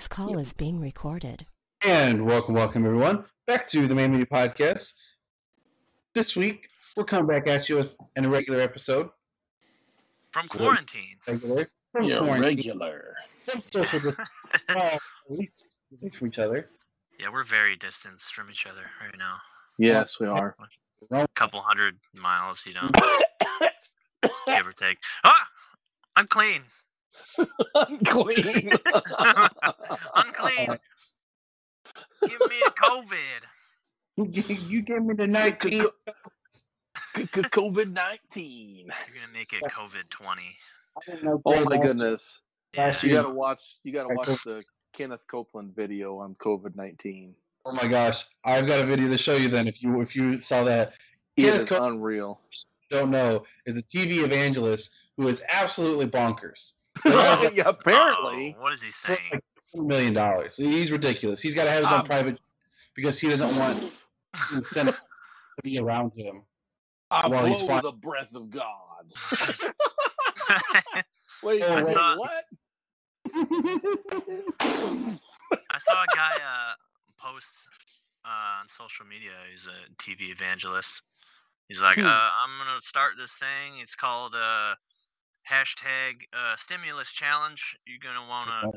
This call is being recorded. And welcome, welcome everyone back to the Main Media Podcast. This week we'll come back at you with an irregular episode. From quarantine. Regular. from You're quarantine, regular. from social distance, uh, least from each other. Yeah, we're very distanced from each other right now. Yes, we are. A couple hundred miles, you know, give or take. Ah! I'm clean. Unclean. Unclean. Give me the COVID. You, you gave me the nineteen. COVID nineteen. You're gonna make it COVID twenty. I didn't know Oh my goodness! Last You gotta watch. You gotta watch the Kenneth Copeland video on COVID nineteen. Oh my gosh, I've got a video to show you. Then, if you if you saw that, It Kenneth is Co- unreal. don't know is a TV evangelist who is absolutely bonkers. The yeah, apparently. Oh, what is he saying? like $2 million. He's ridiculous. He's got to have his own Um, private because he doesn't want incentive to be around him. I Well, he's blow the breath of God. Wait, Oh, wait, saw- what? I saw a guy uh, post uh, on social media. He's a TV evangelist. He's like, Hmm. uh, I'm gonna start this thing. It's called uh, hashtag uh, stimulus challenge. You're gonna wanna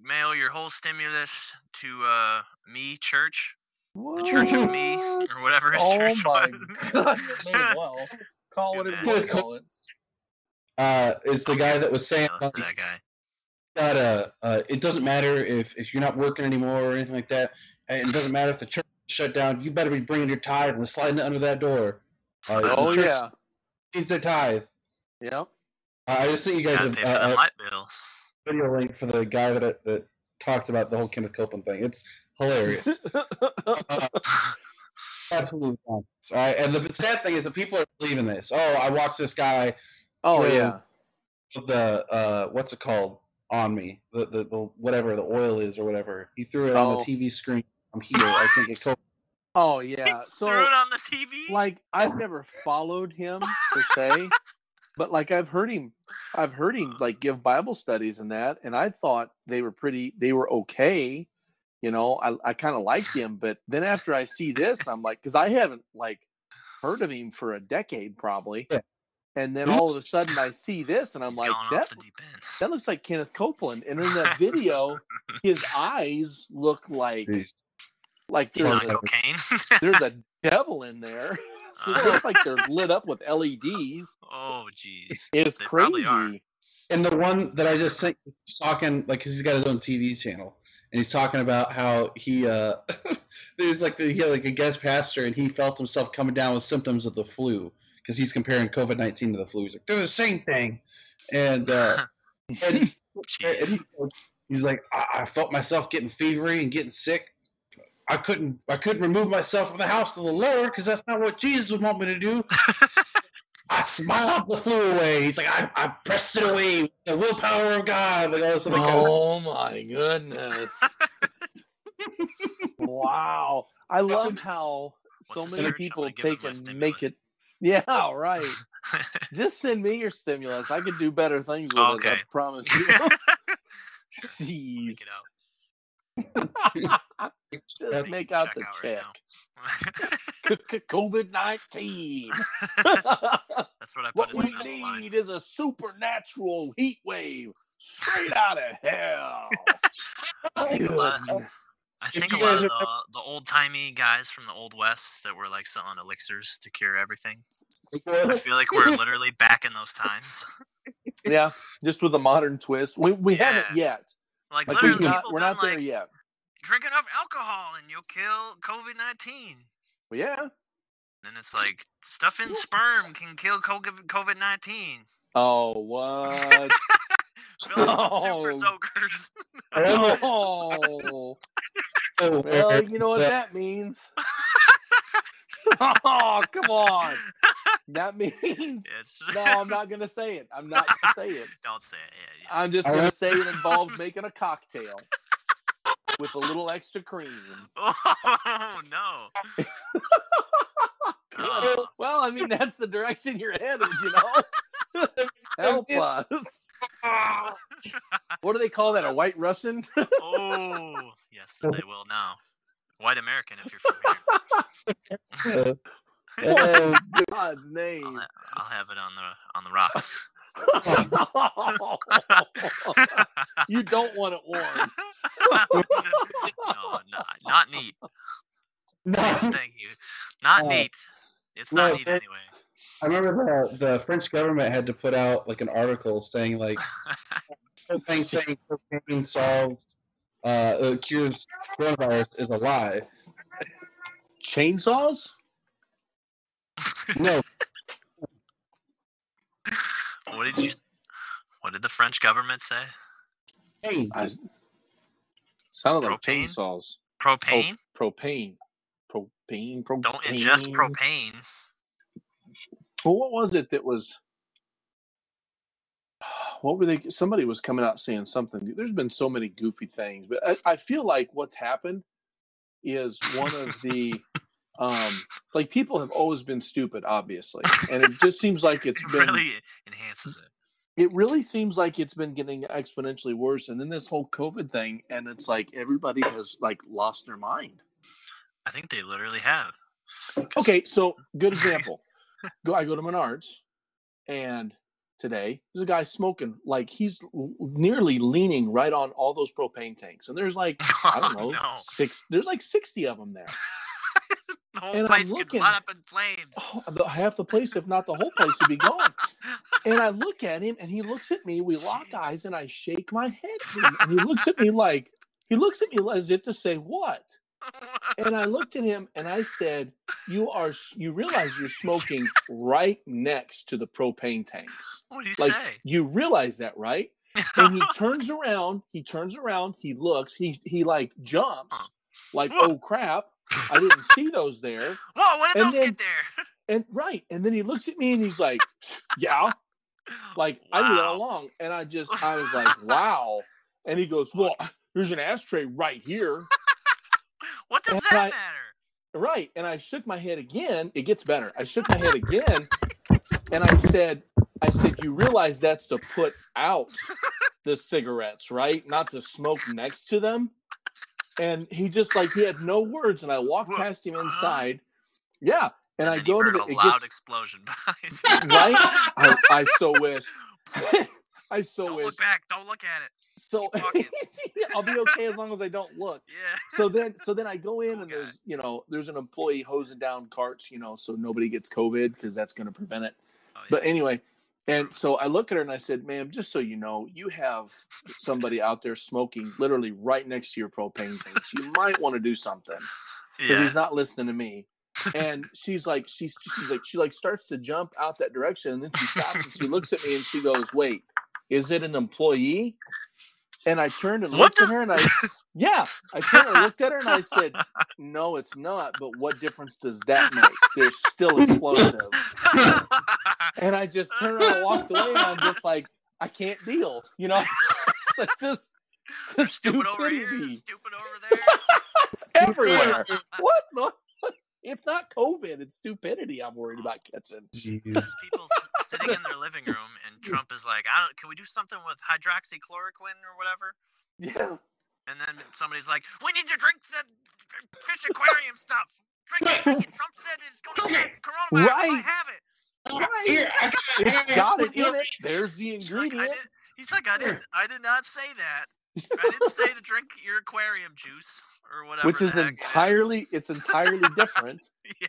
mail your whole stimulus to uh, me church, the Church of Me, or whatever his oh church my was. God! May well call it. As you call it. Uh, is the guy that was saying Jealous to that guy. that uh, uh, it doesn't matter if, if you're not working anymore or anything like that, and it doesn't matter if the church is shut down. You better be bringing your tithe and sliding it under that door. Uh, the Oh church yeah. needs their tithe. Yep. Uh, I just sent you guys a, pay a, a video link for the guy that that talked about the whole Kenneth Copeland thing. It's hilarious. Uh, absolutely fun. All right, and the sad thing is that people are believing this. Oh, I watched this guy oh yeah. the uh, what's it called on me, the, the the whatever the oil is or whatever. He threw it on Oh. the TV screen. I'm here. I think it. Co- Oh He yeah. So threw it on the TV. like I've never followed him per se, but like I've heard him I've heard him like give Bible studies and that, and I thought they were pretty they were okay. You know, I, I kind of liked him, but then after I see this, I'm like, because I haven't like heard of him for a decade probably. Yeah. And then all of a sudden I see this and I'm He's like, that off the deep end. that looks like Kenneth Copeland. And in that video, his eyes look like Jeez. like there's a, cocaine. there's a devil in there. So it looks like they're lit up with LEDs. oh, jeez. It's They probably crazy. And the one that I just sent, he's talking like 'cause he's got his own TV channel, and he's talking about how he uh, there's like the, he had like a guest pastor, and he felt himself coming down with symptoms of the flu because he's comparing COVID nineteen to the flu. He's like, they're the same thing, and uh, and, and he, he's like, I, I felt myself getting fevery and getting sick. I couldn't, I couldn't remove myself from the house of the Lord because that's not what Jesus would want me to do. I smiled the flu away. He's like, I, I pressed it away with the willpower of God. Like all this other kind of Oh my goodness. wow. I love how so many people gonna give him take and make it. Yeah, right. Just send me your stimulus. I could do better things with it. I promise you. Jeez. Check it out. Just make out the right check. COVID 19. That's what I put What in we middle line. need is a supernatural heat wave straight out of hell. I think a lot, I think a lot of the, the old timey guys from the old west that were like selling elixirs to cure everything. I feel like we're literally back in those times. Yeah, just with a modern twist. We we haven't yet. Like Like, We're literally, not, people we're not there like, yet. drink enough alcohol and you'll kill COVID nineteen. But yeah. Then it's like stuff in sperm can kill COVID nineteen. Oh what? Fill it with Oh. super soakers. oh. Well, you know what that means. oh, come on. That means it's no. I'm not gonna say it. I'm not gonna say it. Don't say it. Yeah, yeah. I'm just I gonna like- say it involves making a cocktail with a little extra cream. Oh no. Oh, Well, I mean that's the direction you're headed, you know. Help us. what do they call that? A white Russian? oh, yes, they will now. White American, if you're from here. Uh, God's name. I'll, I'll have it on the on the rocks. you don't want it warm. no, not, not neat. no, Yes, thank you. Not Uh, neat. It's not no, neat anyway. I remember the, the French government had to put out like an article saying like thing saying cocaine solves uh, uh, cures coronavirus is a lie. Chainsaws? No, what did you? What did the French government say? hey, I, sounded like Propane? chainsaws. Propane? Oh, propane. Propane. Propane. Don't ingest propane. Well, what was it that was? What were they? Somebody was coming out saying something. There's been so many goofy things, but I, I feel like what's happened is one of the, um, like people have always been stupid, obviously, and it just seems like it's It been. really enhances it. It really seems like it's been getting exponentially worse, and then this whole COVID thing, and it's like everybody has like lost their mind. I think they literally have. Okay, so good example. go, I go to Menards, and today there's a guy smoking like he's nearly leaning right on all those propane tanks, and there's like I don't oh, know no. six. There's like sixty of them there. The whole and I'm place could light up in flames. Oh, the, half the place, if not the whole place, would be gone. And I look at him, and he looks at me. We lock Jeez. eyes, and I shake my head, and he looks at me like he looks at me as if to say, "What?" And I looked at him and I said, "You are you realize you're smoking right next to the propane tanks. what do you Like say? you realize that, right?" And he turns around, he turns around, he looks, he he like jumps, like, Whoa. "Oh crap, I didn't see those there." Whoa, when did and those then- get there? And right, and then he looks at me and he's like, "Yeah." Like I knew all along, and I just I was like, "Wow." And he goes, "Well, there's an ashtray right here." What does and that I- matter? Right. And I shook my head again. It gets better. I shook my head again and I said, I said, you realize that's to put out the cigarettes, right? Not to smoke next to them. And he just like he had no words. And I walked past him inside. Yeah. And, I go to the it loud gets explosion behind right. I, I so wish. I so Don't wish. look back. Don't look at it. So I'll be okay as long as I don't look. Yeah. so then so then I go in Cool and guy. there's you know there's an employee hosing down carts you know so nobody gets COVID because that's going to prevent it. Oh, yeah. But anyway, and so I look at her and I said, "Ma'am, just so you know, you have somebody out there smoking literally right next to your propane tanks. You might want to do something because yeah. he's not listening to me." And she's like, she's she's like she like starts to jump out that direction and then she stops and she looks at me and she goes, "Wait, is it an employee?" And I turned and looked does at her and I yeah, I turned and looked at her and I said, "No, it's not. But what difference does that make? They're still explosive." And I just turned around and walked away, and I'm just like, I can't deal. You know, it's just the stupid over here, stupid over there. It's everywhere. what? the- It's not COVID. It's stupidity. I'm worried about catching. People sitting in their living room, and Trump is like, "I don't. Can we do something with hydroxychloroquine or whatever?" Yeah. And then somebody's like, "We need to drink the fish aquarium stuff. Drink it, drink it. Trump said it's going to kill coronavirus. I Right. have it. Right. Here, I It's got- got it in it. There's the He's like, I ingredient. he's like, I didn't. I did not say that. I didn't say to drink your aquarium juice or whatever. Which is it entirely it's entirely different. Yeah.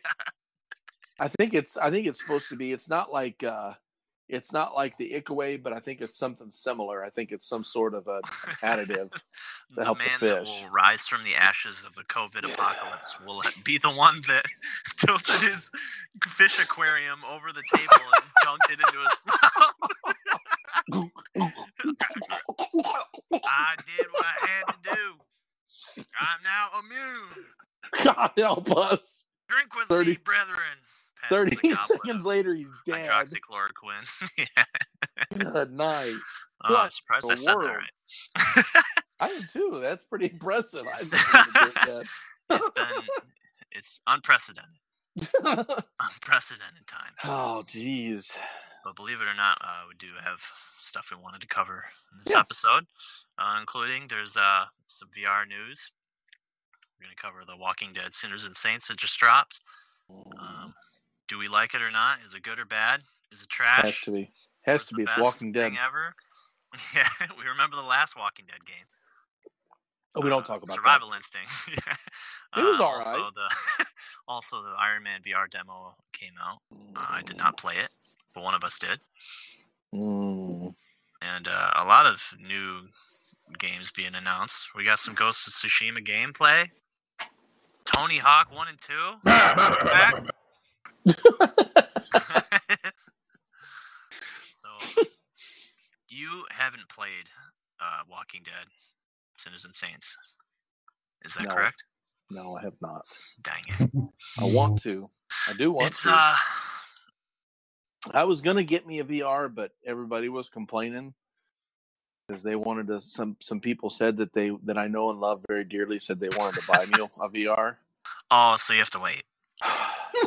I think it's I think it's supposed to be it's not like uh it's not like the Ickaway, but I think it's something similar. I think it's some sort of a additive. to the help the man that will rise from the ashes of the COVID apocalypse will be the one that tilted his fish aquarium over the table and dunked it into his mouth. I did what I had to do. I'm now immune. God help us. Drink with 30 me, brethren. Passes 30 seconds later he's dead. Hydroxychloroquine. yeah. Good night. Oh, I'm surprised I said that right. I too. That's pretty impressive. Didn't It's been it's unprecedented. Unprecedented times. oh jeez. But believe it or not, uh, we do have stuff we wanted to cover in this Yeah. episode, uh, including there's uh, some VR news. We're going to cover The Walking Dead Sinners and Saints that just dropped. Um, do we like it or not? Is it good or bad? Is it trash? has to be. Has Was to be. It's best Walking Dead. thing ever. Yeah, we remember the last Walking Dead game. Oh, we don't uh, talk about Survival Instinct. yeah. It was Uh, alright. Also the also the Iron Man VR demo came out. Uh, I did not play it, but one of us did. Mm. And uh, a lot of new games being announced. We got some Ghost of Tsushima gameplay. Tony Hawk one and two. Back. so you haven't played uh, Walking Dead, Sinners and Saints. Is that No. correct? No, I have not. Dang it. I want to. I do want It's to. uh I was gonna get me a VR, but everybody was complaining because they wanted to. Some some people said that they that I know and love very dearly said they wanted to buy me a VR. oh, so you have to wait.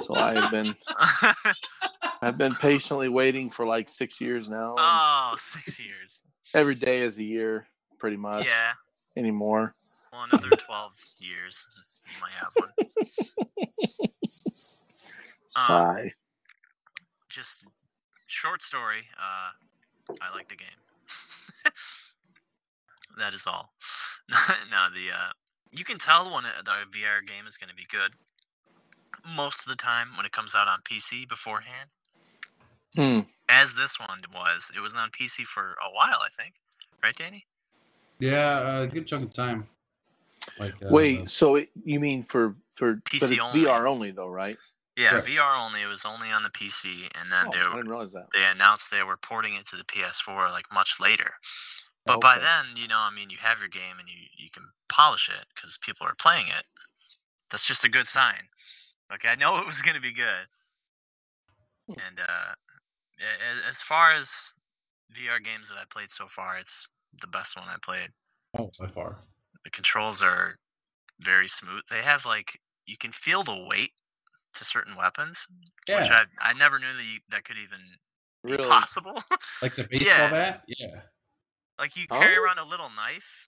So I have been I've been patiently waiting for like six years now. oh, six years. Every day is a year, pretty much Yeah. Anymore. Well, another twelve years. You might have one. Sigh. Just short story. Uh, I like the game. that is all. no, the uh, you can tell when a, the VR game is going to be good. Most of the time, when it comes out on PC beforehand, Hmm. as this one was, it was on PC for a while. I think, right, Danny? Yeah, a good chunk of time. Like uh, Wait, so it, you mean for for but PC it's only. VR only though, right? Yeah, Correct. VR only. It was only on the PC, and then Oh, they I were didn't realize that. they announced they were porting it to the PS4 like much later. But by then, you know, I mean, you have your game and you you can polish it because people are playing it. That's just a good sign. Like I know it was going to be good. And uh, a- a- as far as VR games that I played so far, it's the best one I played. oh, by far. The controls are very smooth. They have like you can feel the weight to certain weapons, which I I never knew that you, that could even be possible. like the baseball Yeah. bat. Yeah, Like you carry Oh. around a little knife,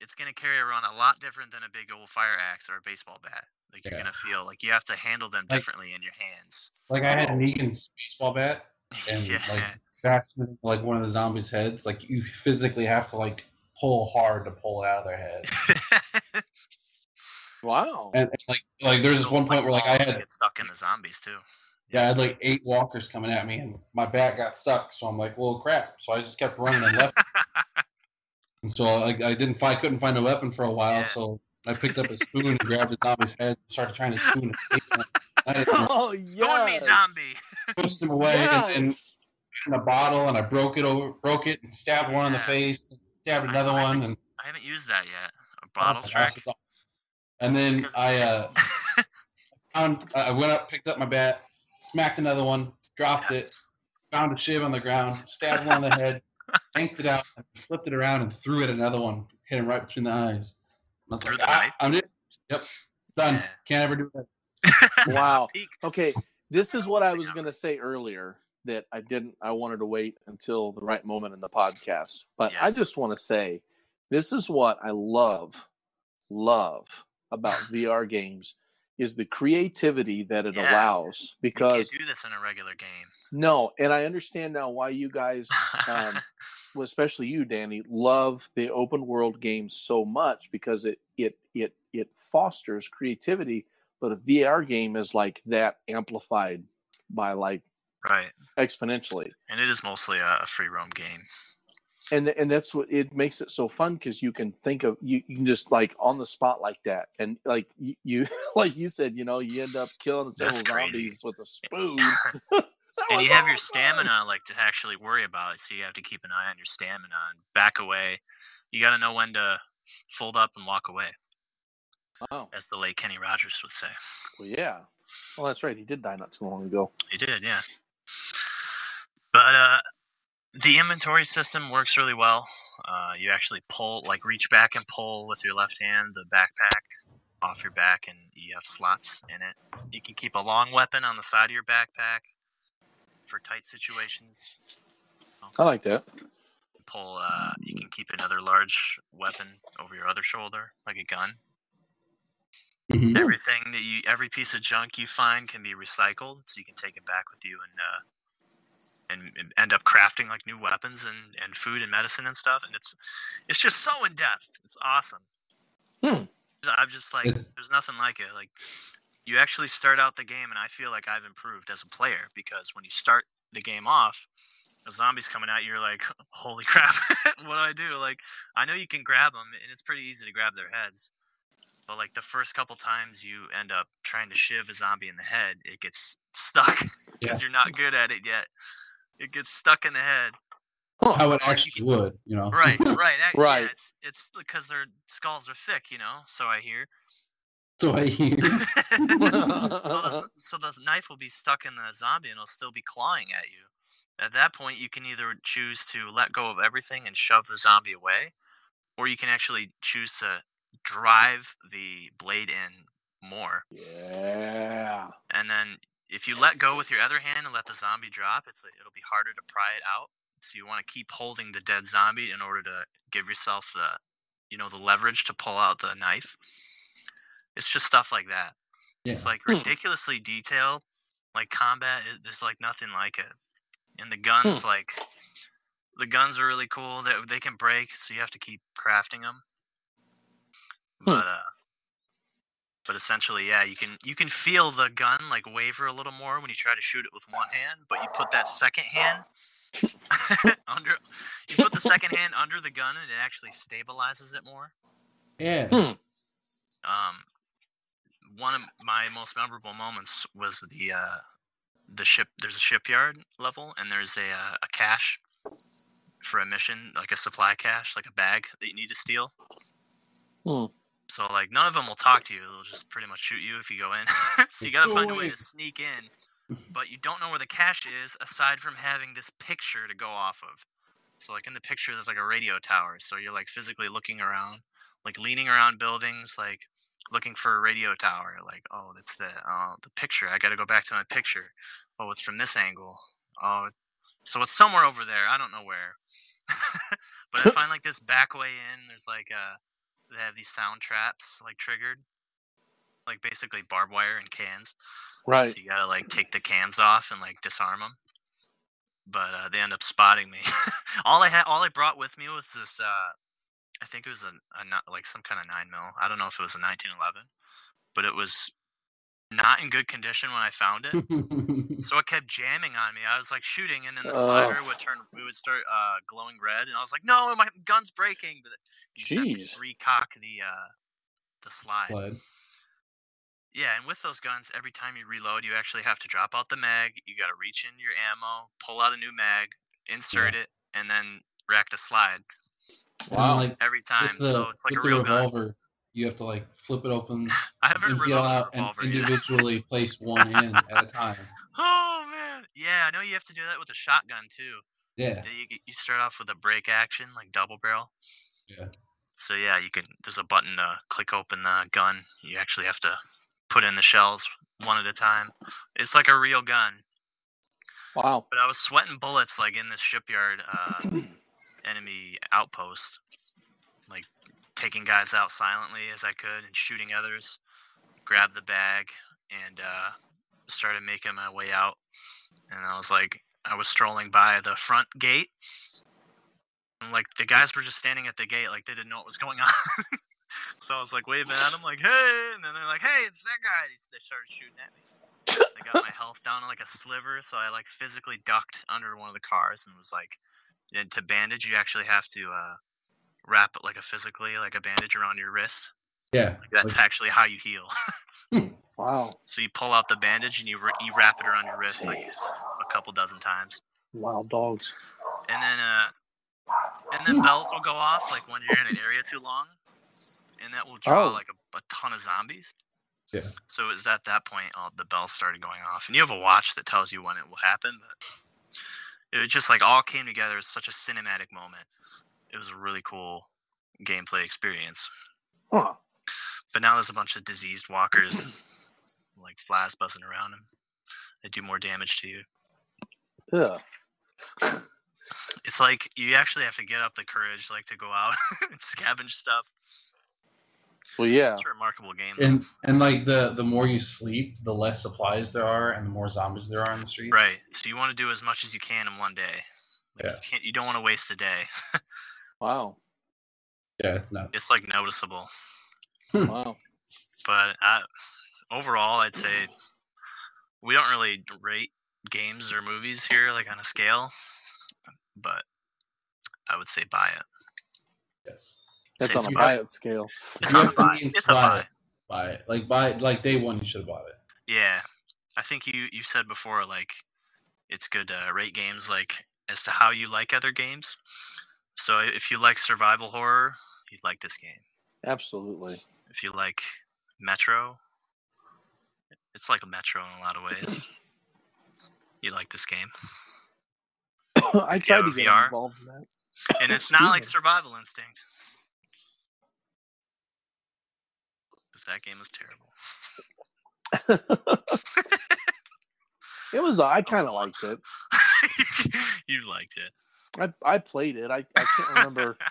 it's gonna carry around a lot different than a big old fire axe or a baseball bat. Like you're Yeah. gonna feel like you have to handle them Like- differently in your hands. like I had Oh. Negan's baseball bat, and yeah. like that's like one of the zombies' heads. Like you physically have to like pull hard to pull it out of their head. Wow. And and, like like there's this one point where like I falls had get stuck in the zombies too. yeah I had like eight walkers coming at me, and my bat got stuck. So I'm like, well, crap. So I just kept running and left. And so I, I didn't find, couldn't find a weapon for a while. Yeah. So I picked up a spoon and grabbed the zombie's head, and started trying to spoon his face, and I didn't Oh Spoon me, zombie. pushed him away, and, and Yes. In a bottle, and I broke it over, broke it, and stabbed one in the Yeah. face, stabbed another know, I one, and I haven't used that yet. A oh bottle my trick. gosh. And then I uh, found, I went up, picked up my bat, smacked another one, dropped it, found a shiv on the ground, stabbed one in the head, yanked it out, and flipped it around, and threw it another one, hit him right between the eyes. And I was Through like, the ah, knife? I'm it. Yep, done. Yeah. Can't ever do that. Wow. Peaked. Okay, this is what I was going to say earlier that I didn't. I wanted to wait until the right moment in the podcast, but I just want to say this is what I love, love about VR games is the creativity that it Yeah. allows. You can't Because do this in a regular game. no, and I understand now why you guys um, well, especially you, Danny, love the open world games so much because it it it it fosters creativity. But a VR game is like that amplified by like right. exponentially, And it is mostly a, free roam game. and and that's what it makes it so fun because you can think of you, you can just like on the spot like that, and like you, you like you said, you know, you end up killing several zombies with a spoon. and you have your stamina like to actually worry about it so you have to keep an eye on your stamina and back away you got to know when to fold up and walk away Wow. as the late kenny rogers would say Well, yeah. Well, that's right. He did die not too long ago. he did yeah but uh the inventory system works really well uh, you actually pull like reach back and pull with your left hand the backpack off your back and you have slots in it you can keep a long weapon on the side of your backpack for tight situations. I like that. Pull. Uh, you can keep another large weapon over your other shoulder, like a gun. Mhm. Everything that you, every piece of junk you find can be recycled, so you can take it back with you and uh, and and end up crafting like new weapons and, and food and medicine and stuff. And it's it's just so in depth. It's awesome. Hmm. I'm just like, there's nothing like it. Like you actually start out the game, and I feel like I've improved as a player because when you start the game off, the zombies coming at you, you're like, holy crap, what do I do? Like I know you can grab them, and it's pretty easy to grab their heads. But like the first couple times you end up trying to shiv a zombie in the head, it gets stuck because you're not good at it yet. It gets stuck in the head. Well, how it actually would, you know. Right, right, Right. Yeah, it's it's because their skulls are thick, you know. So I hear. so I hear. so, the, so the knife will be stuck in the zombie and it'll still be clawing at you. At that point, you can either choose to let go of everything and shove the zombie away, or you can actually choose to drive the blade in more. Yeah. And then if you let go with your other hand and let the zombie drop, it's it'll be harder to pry it out. So you want to keep holding the dead zombie in order to give yourself the, you know, the leverage to pull out the knife. It's just stuff like that. Yeah. It's like Hmm. ridiculously detailed. Like combat, there's like nothing like it. And the guns, like, the guns are really cool. That they, can break, so you have to keep crafting them. Hmm. But uh, but essentially, yeah, you can you can feel the gun like waver a little more when you try to shoot it with one hand, but you put that second hand under you put the second hand under the gun and it actually stabilizes it more. Yeah. Hmm. Um, one of my most memorable moments was the uh, the ship. There's a shipyard level, and there's a uh, a cache for a mission, like a supply cache, like a bag that you need to steal. Hmm. So like none of them will talk to you; they'll just pretty much shoot you if you go in. so you gotta find a way to sneak in, but you don't know where the cache is aside from having this picture to go off of. So like in the picture, there's like a radio tower. So you're like physically looking around, like leaning around buildings, like looking for a radio tower. Like oh, that's the uh, the picture. I got to go back to my picture. Oh, it's from this angle. Oh, so it's somewhere over there. I don't know where. but I find like this back way in. There's like uh, they have these sound traps like triggered, like basically barbed wire and cans. Right. So you gotta like take the cans off and like disarm them. But uh, they end up spotting me. all I had, all I brought with me was this. Uh, I think it was a, a like some kind of nine mil. I don't know if it was a 1911, but it was not in good condition when I found it. So it kept jamming on me. I was like shooting, and then the Oh. slider would turn. It would start uh, glowing red, and I was like, "No, my gun's breaking!" But you just have Jeez. to recock the uh, the slide. Blood. Yeah, and with those guns, every time you reload, you actually have to drop out the mag. You got to reach in your ammo, pull out a new mag, insert it, and then rack the slide Wow. like every time. the, so it's like a with the real gun. Revolver, you have to like flip it open, I haven't empty it out, and yet. individually place one in at a time. Oh man, yeah, I know you have to do that with a shotgun too. Yeah. Do you get- you start off with a break action like double barrel? Yeah. So yeah, you can. There's a button to click open the gun. You actually have to put in the shells one at a time. It's like a real gun. Wow. But I was sweating bullets like in this shipyard uh, enemy outpost, like taking guys out silently as I could and shooting others. Grabbed the bag and uh, started making my way out. And I was like, I was strolling by the front gate. And like the guys were just standing at the gate, like they didn't know what was going on. so I was like waving at them, like, hey. And then they're like, hey, it's that guy. They started shooting at me. I got my health down to like a sliver, so I like physically ducked under one of the cars and was like, and to bandage, you actually have to uh, wrap it like a physically like a bandage around your wrist. Yeah. Like, that's actually how you heal. Wow. so you pull out the bandage and you r- you wrap it around your wrist like a couple dozen times, Wild dogs. and then uh, and then bells will go off like when you're in an area too long, and that will draw Oh. like a, a ton of zombies. Yeah. So it was at that point all the bells started going off, and you have a watch that tells you when it will happen. But it just like all came together. It was such a cinematic moment. It was a really cool gameplay experience. Huh. But now there's a bunch of diseased walkers and like flies buzzing around them. They do more damage to you. Yeah. It's like you actually have to get up the courage, like to go out and scavenge stuff. Well, yeah. It's a remarkable game. And and like the the more you sleep, the less supplies there are, and the more zombies there are in the streets. Right. So you want to do as much as you can in one day. Like Yeah. You can't. You don't want to waste a day. Wow. Yeah, it's not. It's like noticeable. Hmm. Wow. But I, overall, I'd say we don't really rate games or movies here like on a scale. But I would say buy it. Yes. That's on a it's buy buy it scale. It's on a buy. It's a buy buy. it. Buy it. Like buy like day one, you should have bought it. Yeah, I think you you said before like it's good to rate games like as to how you like other games. So if you like survival horror, you'd like this game. Absolutely. If you like Metro, it's like a Metro in a lot of ways. You like this game, I tried to get VR. involved in that. and it's not like Survival Instinct. 'Cause that game was terrible. It was. I oh, kind of liked it. you liked it. I I played it. I, I can't remember.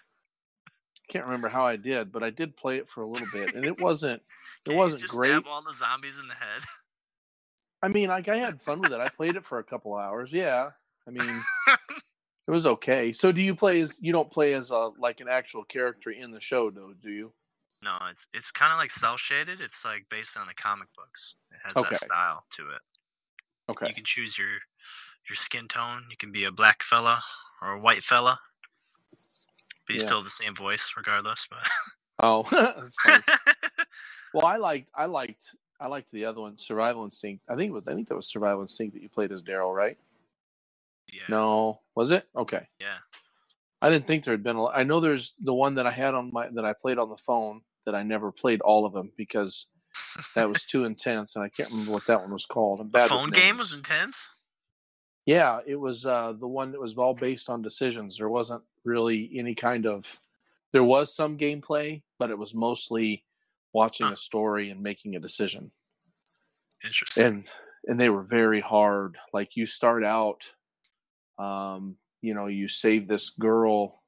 can't remember how I did, but I did play it for a little bit, and it wasn't. It wasn't just great. Stab all the zombies in the head. I mean, like I had fun with it. I played it for a couple hours. Yeah. I mean, it was okay. So, do you play as? You don't play as a like an actual character in the show, though, do you? No, it's it's kind of like cel shaded. It's like based on the comic books. It has Okay. that style to it. Okay. You can choose your your skin tone. You can be a black fella or a white fella, but you Yeah. still have the same voice regardless. But Oh, well, I liked. I liked. I liked the other one, Survival Instinct. I think it was. I think that was Survival Instinct that you played as Daryl, right? yeah, No, was it? Okay. yeah, I didn't think there had been a. I know there's the one that I had on my that I played on the phone that I never played all of them because that was too intense, and I can't remember what that one was called. I'm the bad with phone game was intense. Yeah, it was uh, the one that was all based on decisions. There wasn't really any kind of. There was some gameplay, but it was mostly watching a story and making a decision. Interesting. And and they were very hard. Like you start out, um, you know, you save this girl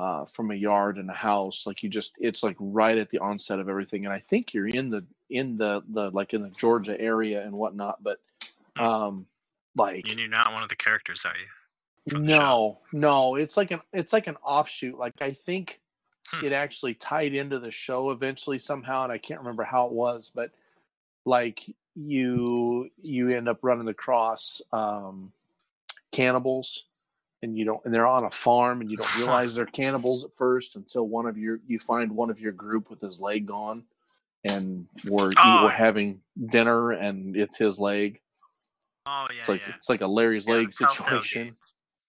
uh, from a yard and a house. Like you just, it's like right at the onset of everything. And I think you're in the in the the like in the Georgia area and whatnot. But um, like And you're not one of the characters, are you? from the show. no, no, it's like an it's like an offshoot. Like I think Hmm. it actually tied into the show eventually somehow, and I can't remember how it was, but like you you end up running across um, cannibals, and you don't, and they're on a farm, and you don't realize they're cannibals at first until one of your you find one of your group with his leg gone, and we're Oh. we're having dinner, and it's his leg. Oh yeah, It's like yeah. it's like a Larry's Yeah, leg situation.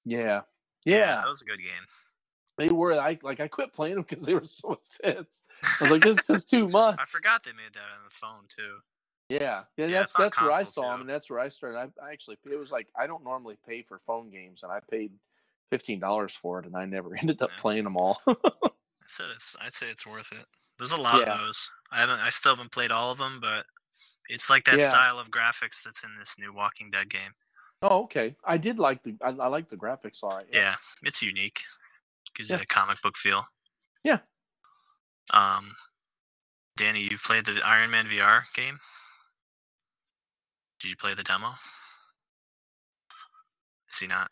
Yeah. Yeah, Yeah, that was a good game. they were. I like. I quit playing them because they were so intense. I was like, "This is too much." I forgot they made that on the phone too. Yeah, yeah. Yeah, that's that's where I saw them, and that's where I started. I, I actually it was like I don't normally pay for phone games, and I paid fifteen dollars for it, and I never ended up Yeah. playing them all. I said it's. I'd say it's worth it. There's a lot of those. I haven't. I still haven't played all of them, but it's like that Yeah. style of graphics that's in this new Walking Dead game. oh, okay. I did like the I, I like the graphics. All right. Yeah, it's unique. Gives you Yeah. a comic book feel. Yeah. Um, Danny, you've played the Iron Man VR game. Did you play the demo? Is he not?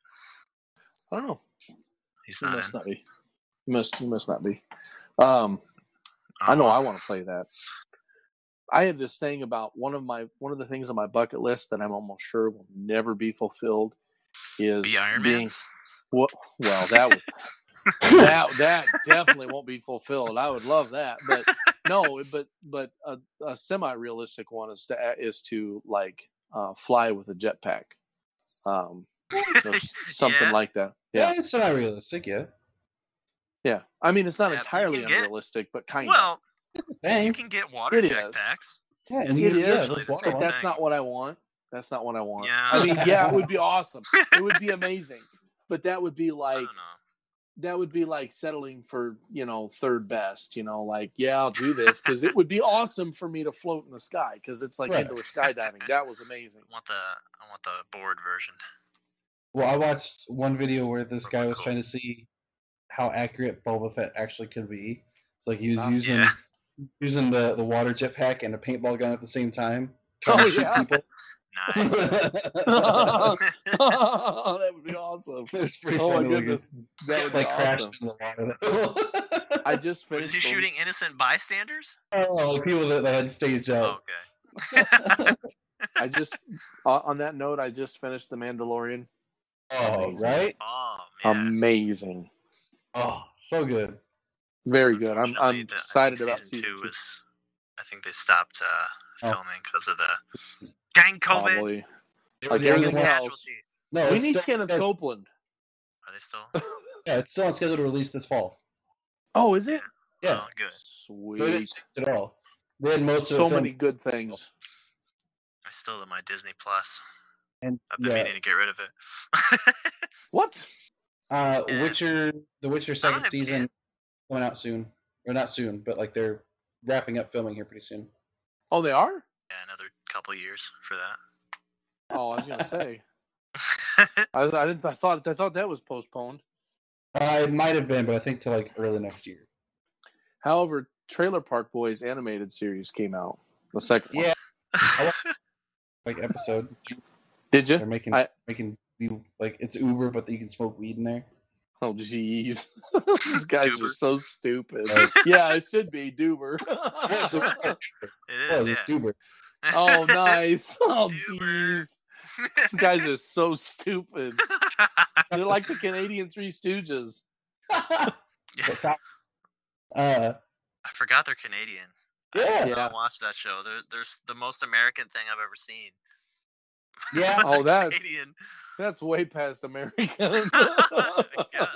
I don't know. He's He not must in. not be. He must. He must not be. Um. I know Oh, I want to play that. I have this thing about one of my one of the things on my bucket list that I'm almost sure will never be fulfilled is Be Iron Man? being well, well that would that that definitely won't be fulfilled. I would love that, but no, but but a, a semi-realistic one is to is to like uh, fly with a jetpack, um, you know, s- something Yeah. like that. Yeah, Yeah, it's not realistic. Yeah, yeah. I mean, it's not Yeah, you entirely can get- unrealistic, but kind Well, of. It's you can get water It is. jetpacks. Yeah, and It is. yeah, Essentially those water same But ones. that's not what I want. That's not what I want. Yeah. I mean, yeah, it would be awesome. It would be amazing. But that would be like that would be like settling for, you know, third best, you know, like, yeah, I'll do this because it would be awesome for me to float in the sky because it's like Right. indoor skydiving. That was amazing. I want the I want the board version. Well, I watched one video where this guy was trying to see how accurate Boba Fett actually could be. It's like he was Ah, using yeah. Using the the water jetpack and a paintball gun at the same time. Oh, trying to shoot yeah. people. Nice. that would be awesome. it was pretty Oh my funny. looking. goodness, that would be like crashed awesome. in the water. I just finished. Was he shooting innocent bystanders? oh, people that they had stage out. okay. I just uh, on that note, I just finished The Mandalorian. Oh, Amazing. right? Oh man. Amazing, Oh, so good. Very good. I'm I'm the- excited think about season season two. two. Was, I think they stopped uh, Oh. filming because of the gang COVID. Probably. Like were everything else. Casualty. No, we need still Kenneth scheduled- Copeland. Are they still? Yeah, it's still on schedule to release this fall. Oh, is it? Yeah, Oh, good. Sweet. at all. They had most So it filmed- many good things. I still have my Disney Plus. And I've been yeah, meaning to get rid of it. What? uh, Yeah. Witcher, the Witcher second have season coming out soon, or not soon, but like they're wrapping up filming here pretty soon. Oh, they are. yeah, another couple years for that. Oh, I was gonna say. I, I didn't. I thought. I thought that was postponed. Uh, it might have been, but I think to like early next year. However, Trailer Park Boys animated series came out. The second one. Yeah, like episode. Did you? They're making I- making like it's Uber, but you can smoke weed in there. Oh, jeez. These guys are so stupid. Right. yeah, it should be Duber. It's like- It yeah, is, yeah. Uber. oh, nice. Oh, Duber. jeez. These guys are so stupid. They're like the Canadian Three Stooges. uh, I forgot they're Canadian. Yeah. I Yeah. don't watch that show. They're, they're the most American thing I've ever seen. yeah. Oh, that Canadian. That's way past American. I guess.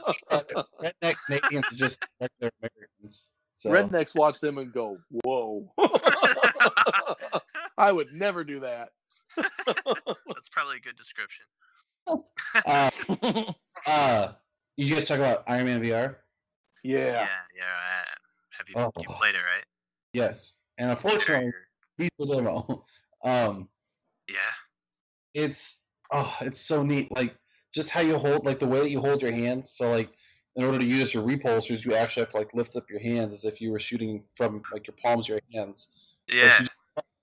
Redneck Canadians are just regular Americans. So Rednecks watch them and go, "Whoa!" I would never do that. That's probably a good description. uh, uh, you guys talk about Iron Man VR? Yeah, yeah. yeah. I, have you, you Oh. played it, right? Yes. And Sure, unfortunately, you're- beat the demo. Um, Yeah. it's oh, it's so neat. Like just how you hold, like the way that you hold your hands. So like, in order to use your repulsors, you actually have to like lift up your hands as if you were shooting from like your palms, your hands. Yeah. you just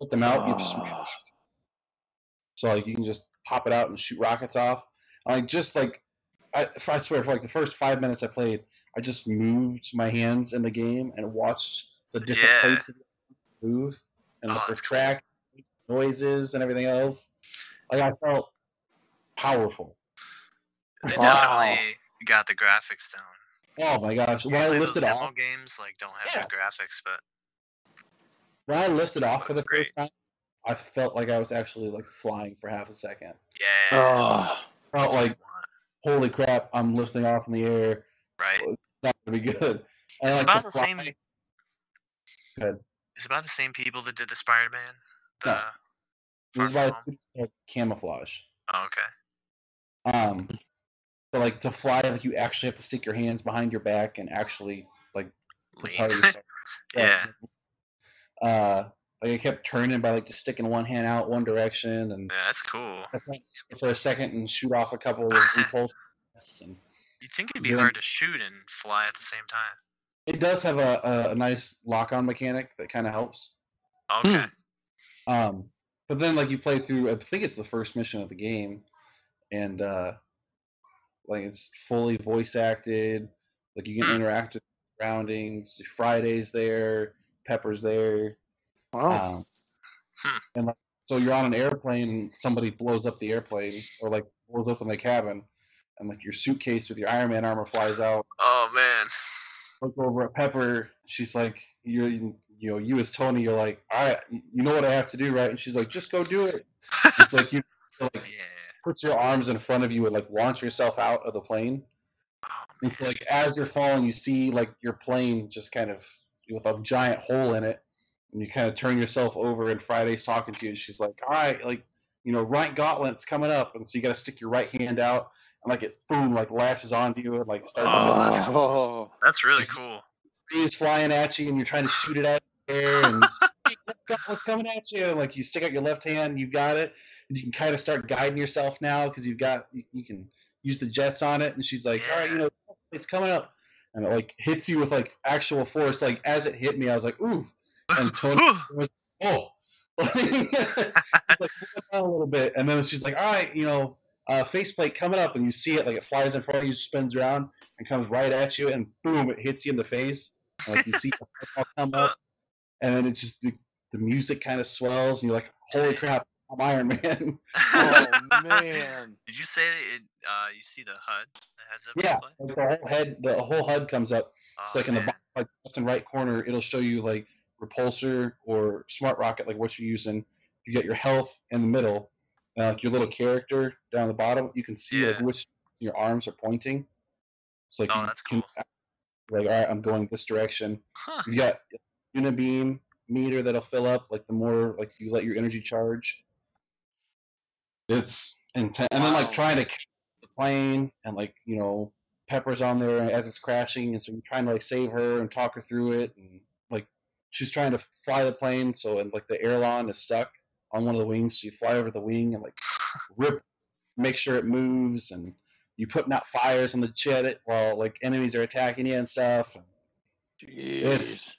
put them out. You just Ah. so like you can just pop it out and shoot rockets off. Like just like I, I swear for like the first five minutes I played, I just moved my hands in the game and watched the different Yeah. plates of the move and Oh, the cool. track noises and everything else. Like I felt powerful. They Wow. definitely got the graphics down. Oh my gosh! When I Usually those lifted demo off, games like don't have Yeah. good graphics, but when I lifted off for the great. first time, I felt like I was actually like flying for half a second. yeah. Ah. Felt that's like holy crap! I'm lifting off in the air. right. It's not gonna be good. And It's like about the the same. fly- Good. It's about the same people that did the Spider-Man. The No. This is Far why it's called Camouflaj. Oh, okay. Um, but like to fly, like you actually have to stick your hands behind your back and actually like propel yourself. yeah. Uh, like I kept turning by like just sticking one hand out one direction and Yeah, that's cool. for a second and shoot off a couple of impulses. And You'd think it'd be hard to shoot and fly at the same time. it does have a, a, a nice lock-on mechanic that kind of helps. Okay. Um, but then like you play through, I think it's the first mission of the game, and uh, like it's fully voice acted. Like you can Hmm. interact with surroundings. Friday's there, Pepper's there. Wow. Um, Hmm. and like, so you're on an airplane, and somebody blows up the airplane, or like blows open the cabin, and like your suitcase with your Iron Man armor flies out. Oh man. Look over at Pepper. She's like, "You're, you know, you as Tony, you're like, I you know what I have to do, right?" And she's like, "Just go do it." It's like you like yeah. Puts your arms in front of you and like launch yourself out of the plane. And so like as you're falling, you see like your plane just kind of with a giant hole in it, and you kind of turn yourself over. And Friday's talking to you, and she's like, "All right, like you know, right gauntlet's coming up," and so you got to stick your right hand out, and like it boom like latches onto you and like starts. Oh, that's Oh, That's really cool. trees flying at you, and you're trying to shoot it out of the air, and what's coming at you? And, like you stick out your left hand, you got it, and you can kind of start guiding yourself now because you've got you, you can use the jets on it, and she's like, all right, you know, it's coming up, and it like hits you with like actual force. Like as it hit me, I was like, ooh, and Tony was, oh, like a little bit, and then she's like, all right, you know, uh, faceplate coming up, and you see it like it flies in front of you, spins around, and comes right at you, and boom, it hits you in the face. And, like you see it come up, and then it's just the, the music kind of swells, and you're like, holy crap, I'm Iron Man. oh man! Did you say it? Uh, you see the HUD? The heads up yeah, like the whole head, the whole HUD comes up. It's Oh, like in the bottom, like left and right corner, it'll show you like repulsor or smart rocket, like what you're using. You get your health in the middle, uh, like your little character down the bottom. You can see like which your arms are pointing. It's like Oh, you that's can, cool. like all right, I'm going this direction. Huh. You got unibeam meter that'll fill up like the more like you let your energy charge. It's intense, and then like trying to catch the plane and like you know Pepper's on there as it's crashing, and so you're trying to like save her and talk her through it, and like she's trying to fly the plane, so and like the aileron is stuck on one of the wings, so you fly over the wing and like rip, make sure it moves, and you putting out fires on the jet while like enemies are attacking you and stuff. And It's-.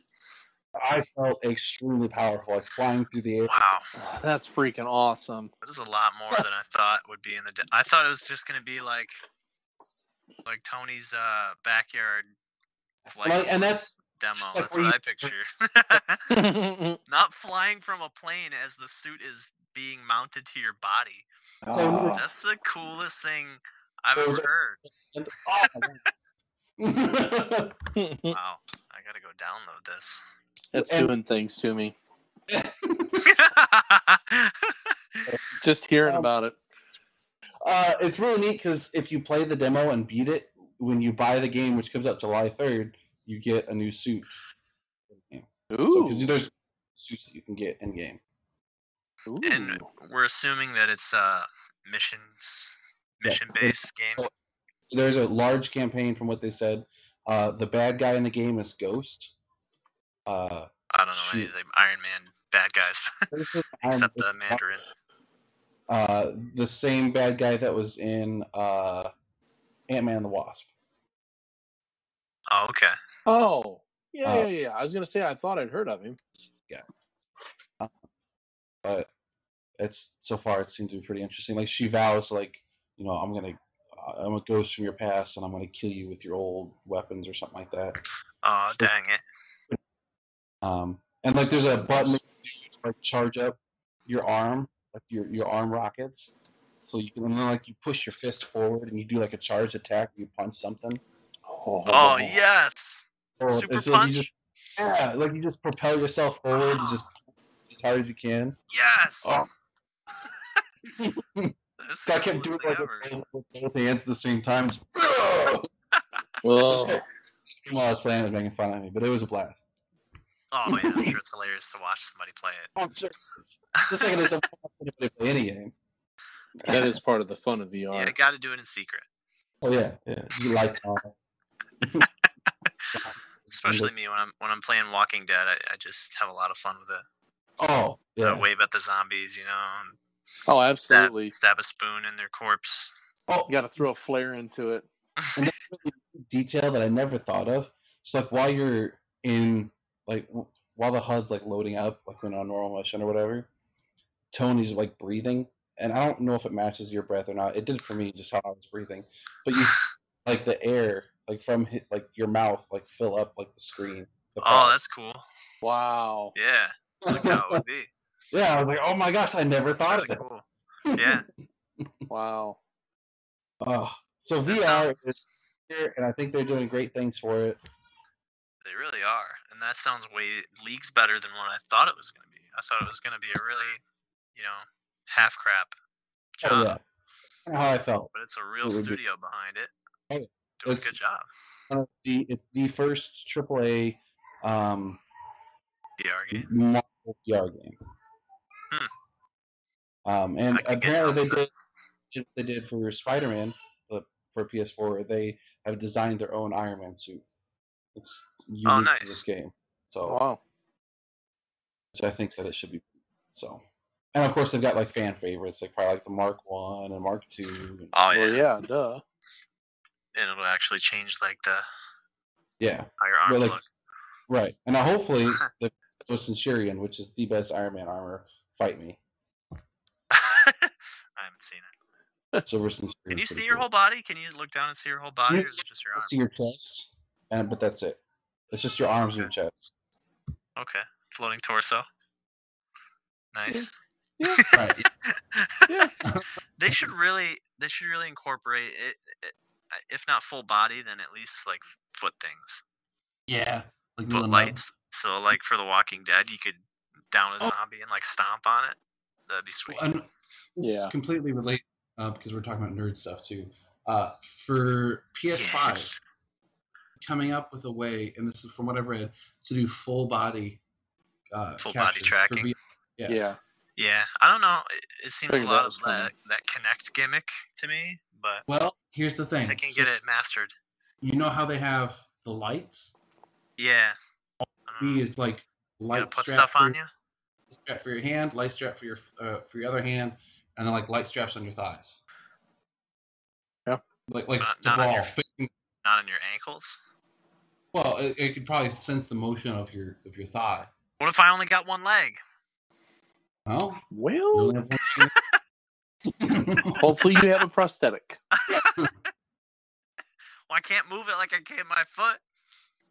I felt extremely powerful, like flying through the air. Wow. Ah, That's freaking awesome. That is a lot more than I thought would be in the. De- I thought it was just gonna be like, like Tony's uh backyard. Flight Like, and that's demo. like that's what you- I picture. Not flying from a plane as the suit is being mounted to your body. So Ah. That's the coolest thing I've ever heard. oh. Wow. I gotta go download this. It's and- doing things to me. Just hearing Um, about it. uh, it's really neat because if you play the demo and beat it, when you buy the game, which comes out July 3rd, you get a new suit. So, there's suits that you can get in game. Ooh. and we're assuming that it's uh missions mission based game. There's a large campaign from what they said. Uh, the bad guy in the game is Ghost. Uh, I don't know any of the Iron Man bad guys except the Mandarin. uh, the same bad guy that was in uh, Ant Man and the Wasp. Oh, okay. Oh. Yeah, Uh, yeah, yeah. I was gonna say I thought I'd heard of him. Yeah. But it's so far it seemed to be pretty interesting. Like she vows, like you know, I'm gonna, uh, I'm a ghost from your past, and I'm gonna kill you with your old weapons or something like that. Oh, dang it. Um, and like there's a button that like charge up your arm, like your your arm rockets, so you can and then like you push your fist forward and you do like a charge attack. You punch something. Oh, Oh, yes. Or Super it's like punch? You just, yeah, like you just propel yourself forward and just as hard as you can. Yes. Oh. That's So I kept doing coolest thing like ever. with both hands at the same time. Oh. While I was playing, it was making fun of me, but it was a blast. Oh yeah, I'm sure it's hilarious to watch somebody play it. Oh, sure. Just like it is to watch anybody play any game. that is part of the fun of VR. Yeah, got to do it in secret. Oh yeah, yeah. You like on. Especially me when I'm when I'm playing Walking Dead, I, I just have a lot of fun with it. Oh Yeah. yeah. wave at the zombies, you know, and Oh, stab, absolutely. stab a spoon in their corpse. Oh, You got to throw a flare into it. and that's really detail that I never thought of. It's like while you're in, like, w- while the HUD's like loading up, like when on normal mission or whatever, Tony's like breathing, and I don't know if it matches your breath or not. It did for me, just how I was breathing. But you, like the air, like from hi- like your mouth, like fill up like the screen. the Oh, fog. that's cool. Wow. Yeah, like how it would be. yeah. I was like, oh my gosh, I never That's thought really of it. cool. Yeah, Wow. Oh, so that VR sounds- is here, and I think they're doing great things for it. they really are, and that sounds way leagues better than what I thought it was going to be. I thought it was going to be a really, you know, half crap job, Oh yeah, how I felt. but it's a real It would be- studio behind it. Oh, Doing a good job. Of the it's the first AAA um, VR game. Marvel VR game. Hmm. Um, and I could get apparently they did they did for Spider-Man, but for PS4 they have designed their own Iron Man suit. It's Oh, unique Oh, to this game, so Wow. which I think that it should be. So, and of course they've got like fan favorites, like probably like the Mark One and Mark Two. Oh yeah. Well, yeah, duh. and it'll actually change like the Yeah, how your arms like- look. right. And now hopefully the the Centurion, which is the best Iron Man armor, fight me. I haven't seen it. Silver Centurion. Can you see your whole body? Can you look down and see your whole body, or is it just your arms? See your chest, and but that's it. It's just your arms and your chest. Okay, floating torso. Nice. Right. Yeah. they should really, they should really incorporate it, it. If not full body, then at least like foot things, Yeah. Like foot little lights. So like for The Walking Dead, you could down a Oh. zombie and like stomp on it. That'd be sweet. Well, and Yeah. is completely related uh, because we're talking about nerd stuff too. Uh, for PS5, Yes. Coming up with a way, and this is from what I've read, to do full body, uh, Full body tracking. V- Yeah. Yeah. Yeah, I don't know. It, it seems a Figured that lot of that, that Kinect gimmick to me, but Well, here's the thing. they can So get it mastered. You know how they have the lights? Yeah. I don't He is like light gotta put strap stuff for on your, you. strap for your hand, light strap for your uh, for your other hand, and then like light straps on your thighs. Yeah. Like like Not- the not on your- facing. Not on your ankles. Well, it, it could probably sense the motion of your of your thigh. What if I only got one leg? Oh, Well, only have one hand? hopefully you have a prosthetic. Well, I can't move it like I can my foot.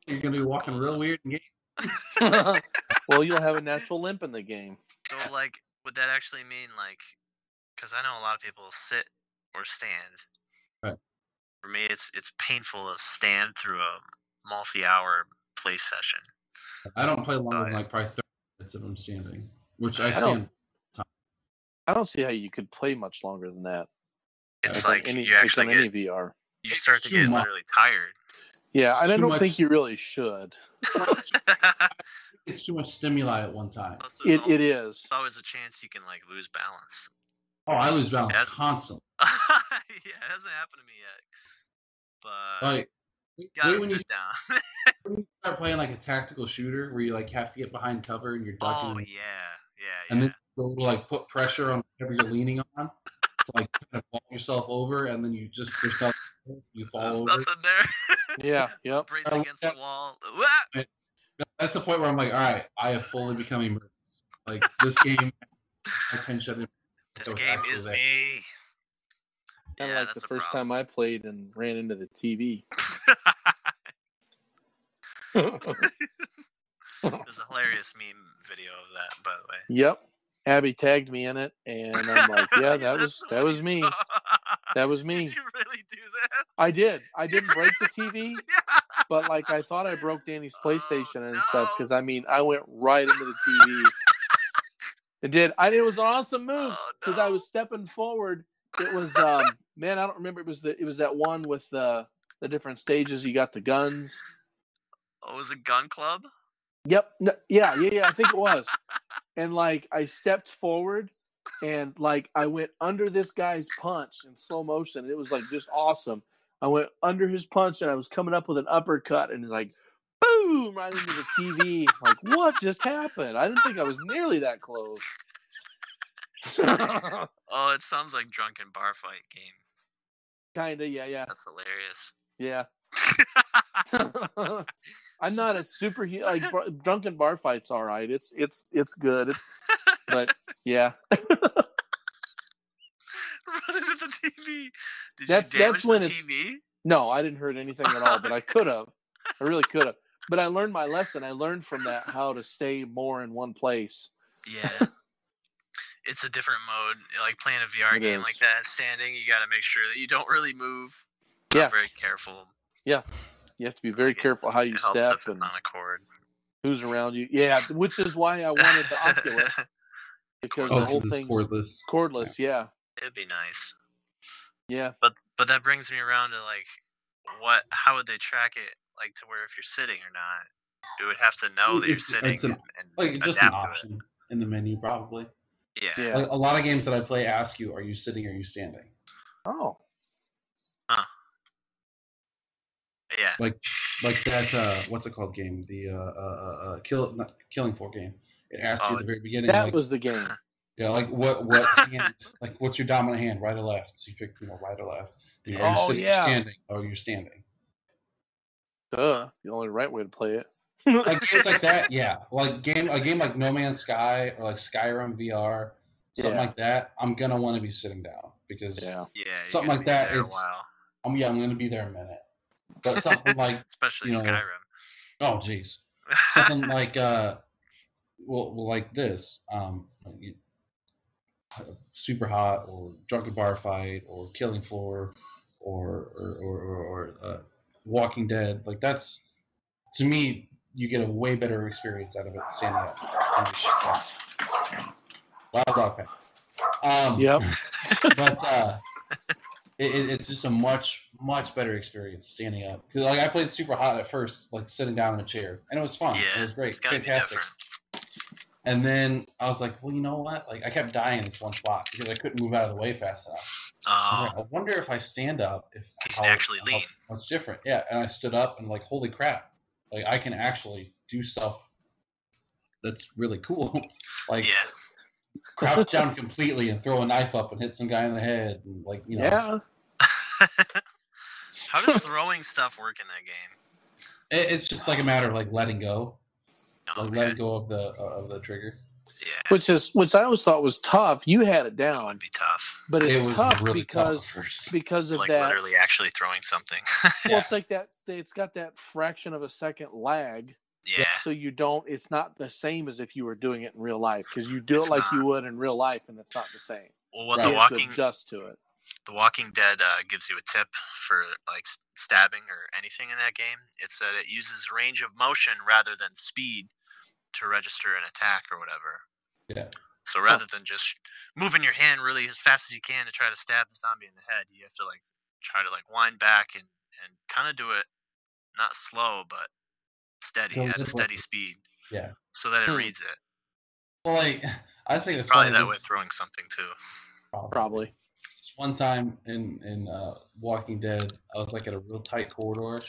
You're gonna be walking real weird in game. well, you'll have a natural limp in the game. So, like, would that actually mean, like, because I know a lot of people sit or stand. Right. For me, it's it's painful to stand through a multi-hour play session. I don't play longer Oh, than like probably 30 minutes if I'm standing, which I I stand. don't- I don't see how you could play much longer than that. It's on like any, you actually on any VR. you It's start to get much. literally tired. Yeah, and I don't much- think you really should. It's too much stimuli at one time. Plus, It al- it is. there's always a chance you can like lose balance. Oh, I lose balance That's- constantly. yeah, it hasn't happened to me yet. But Like, you gotta when you down. when you start playing like a tactical shooter where you like have to get behind cover and you're ducking, oh and- yeah, yeah, and yeah. then go to like put pressure on whatever you're leaning on to like kind of vault yourself over, and then you just there's nothing, you fall There's over. nothing there. Yeah, yep. Brace I like against the wall. That's the point where I'm like, all right, I have fully become immersed. Like this game, attention. This game is there. me. Kind of Yeah, like that's the a first problem. time I played and ran into the TV. There's a hilarious meme video of that, by the way. yep. Abby tagged me in it, and I'm like, yeah, that was that was me. That was me. Did you really do that? I did. I didn't break the TV, Yeah. but like I thought I broke Danny's Oh, PlayStation and stuff because I mean I went right into the TV. It did. I it was an awesome move Oh, because I was stepping forward. It was um man, I don't remember. It was the it was that one with the the different stages. You got the guns. Oh, it was a gun club? Yep. No, yeah, yeah, yeah. I think it was. And like I stepped forward and like I went under this guy's punch in slow motion. It was like just awesome. I went under his punch and I was coming up with an uppercut and like boom right into the TV. like what just happened? I didn't think I was nearly that close. Oh, it sounds like drunken bar fight game. Kinda, yeah, yeah, That's hilarious. Yeah. I'm not a super like drunken bar fights. All right, it's it's it's good, It's- but yeah, Run into the TV. Did That's- you damage that's when the it's- TV? no, I didn't hurt anything at all. But I could have, I really could have. But I learned my lesson. I learned from that how to stay more in one place. Yeah. it's a different mode. Like playing a VR It game is. like that, standing, you got to make sure that you don't really move. I'm Yeah. very careful. Yeah, you have to be very Like, careful how you it helps step if it's and on a cord. who's around you. Yeah, which is why I wanted the Oculus because Oh, the whole this is thing's cordless. cordless. Yeah, It'd be nice. yeah. But but that brings me around to like what how would they track it like to where if you're sitting or not? It would have to know that you're It's- sitting it's an- and, and Like just an adapt to option in the menu, probably. Yeah. Yeah. Like a lot of games that I play ask you, "Are you sitting? or Are you standing?" Oh, Yeah. Like, like that. Uh, what's it called? Game the uh, uh, uh, uh, kill not killing floor game. It asks you Oh, at the very beginning. that like, was the game. Yeah, like what what hand, like what's your dominant hand, right or left? So you pick, you know, right or left. You know, are you Oh, sitting, yeah. standing? Or you're standing. Duh. The only right way to play it. Like games like that, yeah. Like game a game like No Man's Sky or like Skyrim VR, something Yeah. like that. I'm gonna want to be sitting down because Yeah. Yeah, Something like that, there it's- while, I'm yeah I'm gonna be there a minute. But something like especially you know, Skyrim. oh jeez, something like uh, well, well like this, um, Superhot or drunken bar fight or killing floor or or or, or, or uh, Walking Dead. Like that's to me, you get a way better experience out of it standing up. Loud dog pen. Um, Yep. but uh, it, it, it's just a much much better experience standing up. Because like I played Superhot at first, like sitting down in a chair, and it was fun. yeah, it was great, It's fantastic. And then I was like, well, you know what? Like I kept dying in this one spot because I couldn't move out of the way fast enough. I Oh, like, I wonder if I stand up, if You can actually how- lean. What's different? Yeah, and I stood up and like, holy crap! Like I can actually do stuff that's really cool. like yeah. Crouch down completely and throw a knife up and hit some guy in the head and like you know. Yeah. How does throwing stuff work in that game? It, it's just like a matter of like letting go, like letting go of the uh, of the trigger. Yeah, Which is which I always thought was tough. You had it down. it down, would be tough. but it's it was tough really because tough first. because It's of like that. literally actually throwing something. Well, it's like that. It's got that fraction of a second lag, yeah, so you don't. It's not the same as if you were doing it in real life because you do It's it like not. you would in real life, and it's not the same. well, what Right. the you have to adjust to it. The Walking Dead uh, gives you a tip for like stabbing or anything in that game. It's that it uses range of motion rather than speed to register an attack or whatever. Yeah. So rather than just moving your hand really as fast as you can to try to stab the zombie in the head, you have to like try to like wind back and and kind of do it not slow but steady So at a steady like- speed. Yeah. So that it Hmm. reads it. Well, like I think It's it's probably that way throwing something too. Probably. This one time in in uh, Walking Dead, I was like at a real tight corridor,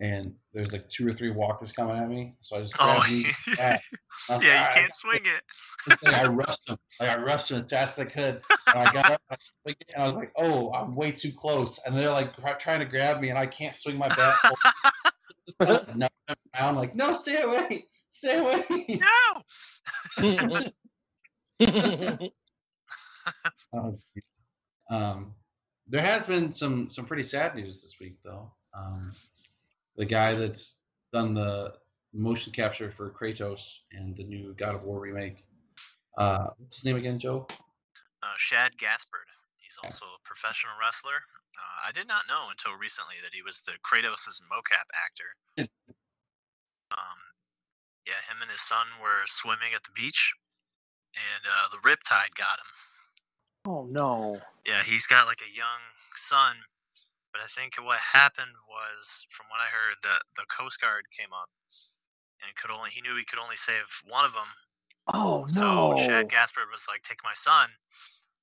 and there's like two or three walkers coming at me. So I just Oh, grabbed bat. Yeah, like, you "Ah, can't swing it. It's like I rushed them, Like I rushed them as fast as I could. And I got up I was like- and I was like, "Oh, I'm way too close." And they're like trying to grab me, and I can't swing my bat. Just like, no, like, "No, stay away, stay away." No. Oh, um, there has been some some pretty sad news this week, though. Um, the guy that's done the motion capture for Kratos and the new God of War remake. Uh, what's his name again, Joe? Uh, Shad Gaspard. He's also a professional wrestler. Uh, I did not know until recently that he was the Kratos' mocap actor. Yeah. Um, yeah, him and his son were swimming at the beach, and uh, the riptide got him. oh no. Yeah, he's got like a young son, but I think what happened was, from what I heard, that the Coast Guard came up and could only he knew he could only save one of them, Oh so no. Shad Gaspard was like, "Take my son."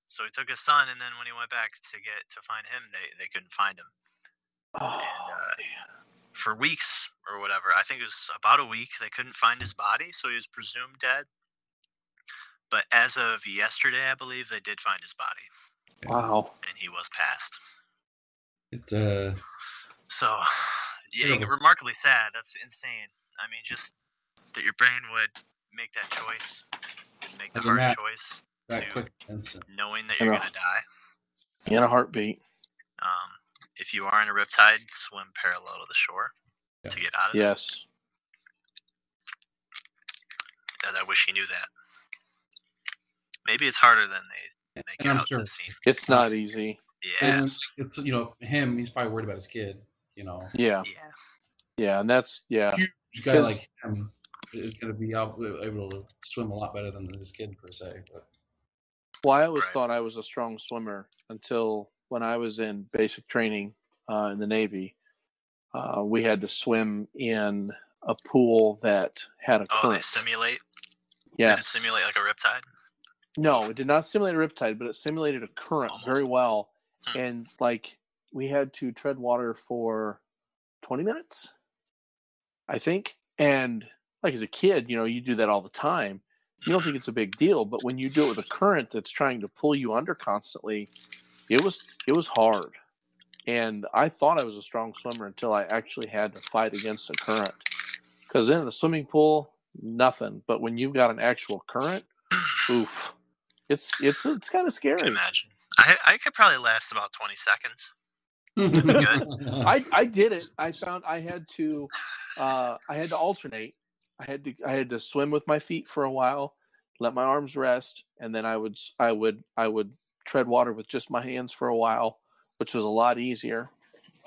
So he took his son, and then when he went back to get to find him, they they couldn't find him Oh, and, uh, for weeks or whatever. I think it was about a week. They couldn't find his body, so he was presumed dead. But as of yesterday, I believe they did find his body, wow. and he was passed. It uh, So, yeah, Terrible. remarkably sad. That's insane. I mean, just that your brain would make that choice, make the hard that- choice, that to quick instant. knowing that you're know. gonna die. In a heartbeat. Um, if you are in a riptide, swim parallel to the shore Yeah. to get out of it. Yes. And I wish he knew that. Maybe it's harder than they make it I'm out sure. to seem. It's not easy. Yeah, And it's you know him. He's probably worried about his kid. You know, Yeah. yeah. Yeah. And that's yeah. huge guy 'Cause- like him is going to be out, able to swim a lot better than his kid per se. But Well, I always Right. thought I was a strong swimmer until when I was in basic training uh, in the Navy. Uh, we had to swim in a pool that had a current. Oh, they simulate. yeah. Did it simulate like a riptide? No, it did not simulate a riptide, but it simulated a current very well. Hmm. And like we had to tread water for 20 minutes, I think. And like as a kid, you know, you do that all the time. You don't think it's a big deal, but when you do it with a current that's trying to pull you under constantly, it was it was hard. And I thought I was a strong swimmer until I actually had to fight against a current. Because in the swimming pool, nothing. But when you've got an actual current, oof, it's it's it's kind of scary. can imagine. I I could probably last about twenty seconds. I I did it. I found I had to uh, I had to alternate. I had to I had to swim with my feet for a while, let my arms rest, and then I would I would I would tread water with just my hands for a while, which was a lot easier.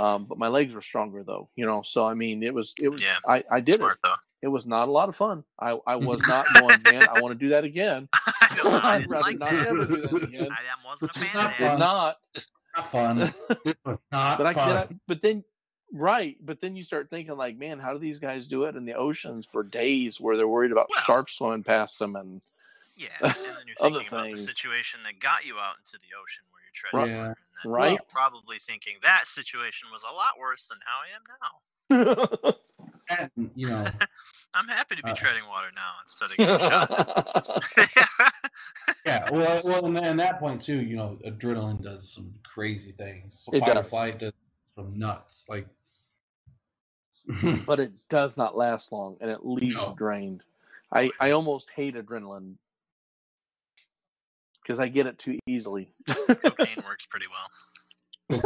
Um, but my legs were stronger though, you know. So I mean, it was it was Yeah. I I did it. Though. It was not a lot of fun. I I was not going, man. I want to do that again. I don't know. I I'd didn't rather like not that. ever do that again. I am- wasn't This is fan not of Did that. fun. not. It's not fun. This was not but I fun. get. But then, right? But then you start thinking, like, man, how do these guys do it in the oceans for days, where they're worried about Well- sharks swimming past them? And Yeah, and then you're Other thinking about the situation that got you out into the ocean where you're treading Right. water, and then Right. you're probably thinking that situation was a lot worse than how I am now. And, you know, I'm happy to be Uh. treading water now instead of getting shot. yeah. Well, well, and at that point too, you know, adrenaline does some crazy things. So It fight or does. flight does some nuts. Like, but it does not last long, and it leaves No. you drained. I I almost hate adrenaline because I get it too easily. Cocaine works pretty well.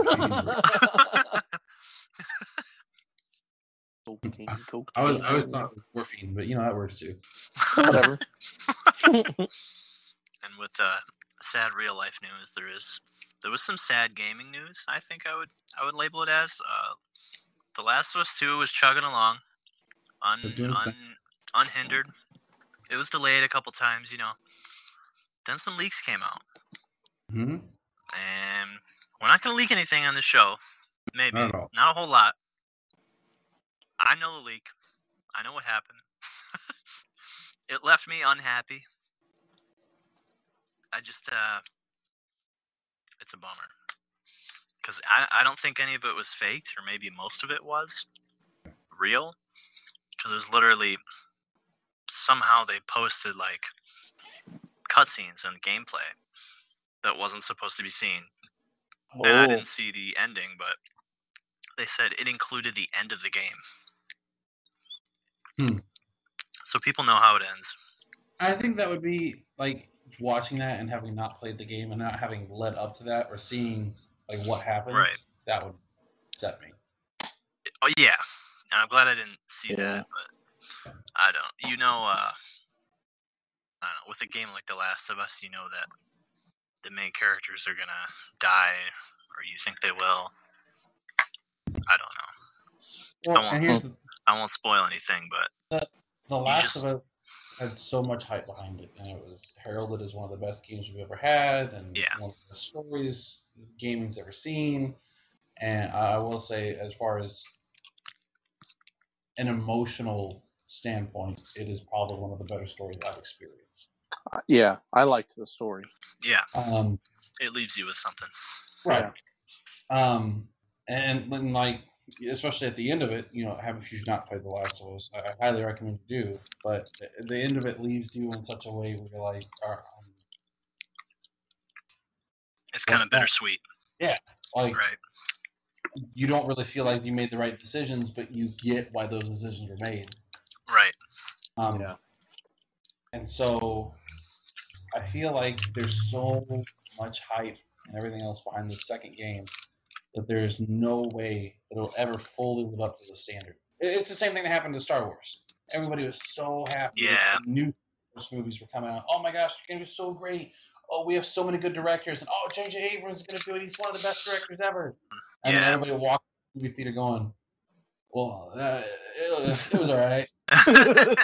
Cocaine, cocaine. I was, I was thought morphine, but you know that works too. whatever. And with uh, sad real life news, there is there was some sad gaming news. I think I would I would label it as uh, The Last of Us Two was chugging along, un, un, unhindered. It was delayed a couple times, you know. Then some leaks came out, hmm and we're not going to leak anything on the show. Maybe Not not a whole lot. I know the leak. I know what happened. it left me unhappy. I just, uh, it's a bummer. Because I, I don't think any of it was faked, or maybe most of it was real. Because it was literally somehow they posted like cutscenes and gameplay that wasn't supposed to be seen. And I Oh, didn't see the ending, but they said it included the end of the game. Hmm. So people know how it ends. I think that would be like watching that and having not played the game and not having led up to that or seeing like what happens. Right. That would set me. Oh yeah, and I'm glad I didn't see Yeah. that, but I don't. You know, uh, I don't know. With a game like The Last of Us, you know that the main characters are gonna die, or you think they will. I don't know. Well, won't the, I won't spoil anything, but the Last just- of Us had so much hype behind it, and it was heralded as one of the best games we've ever had, and Yeah. one of the stories gaming's ever seen. And I will say, as far as an emotional standpoint, it is probably one of the better stories I've experienced. yeah, I liked the story. yeah, Um, it leaves you with something. Right. Um, and then like, especially at the end of it, you know, have if you've not played The Last of Us, I, I highly recommend you do. But the, the end of it leaves you in such a way where you're like, uh, It's kind of Well, bittersweet, like right? you don't really feel like you made the right decisions, but you get why those decisions were made. Right. Um, Yeah. And so, I feel like there's so much hype and everything else behind the second game that there's no way that it'll ever fully live up to the standard. It's the same thing that happened to Star Wars. Everybody was so happy Yeah. new movies were coming out. Oh my gosh, it's going to be so great. Oh, we have so many good directors, and oh, J.J. Abrams is going to do it. He's one of the best directors ever. And Yeah. then everybody walked the movie theater going, "Well, uh, it, it was all right."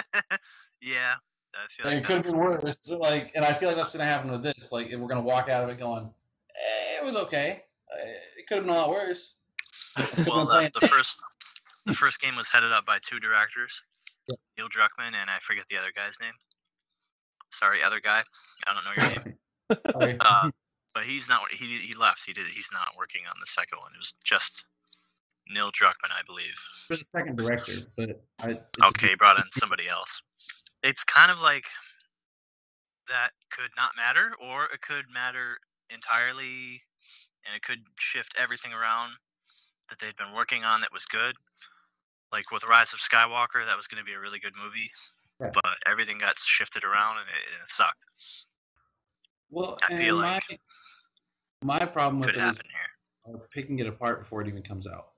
yeah, I feel Like, it could have been worse. Like, and I feel like that's gonna happen with this. Like, we're gonna walk out of it going, eh, "It was okay. Uh, It could have been a lot worse." Well, the, the first the first game was headed up by two directors, Yeah. Neil Druckmann and I forget the other guy's name. Sorry, other guy. I don't know your name. Uh, but he's not. He he left. He did. He's not working on the second one. It was just Neil Druckmann, I believe. for the second director, but I, Okay, he brought in somebody else. It's kind of like that could not matter, or it could matter entirely, and it could shift everything around that they'd been working on that was good. Like with Rise of Skywalker, that was going to be a really good movie, Right. but everything got shifted around and it, and it sucked. Well, I feel and like my, my problem with it is picking it apart before it even comes out.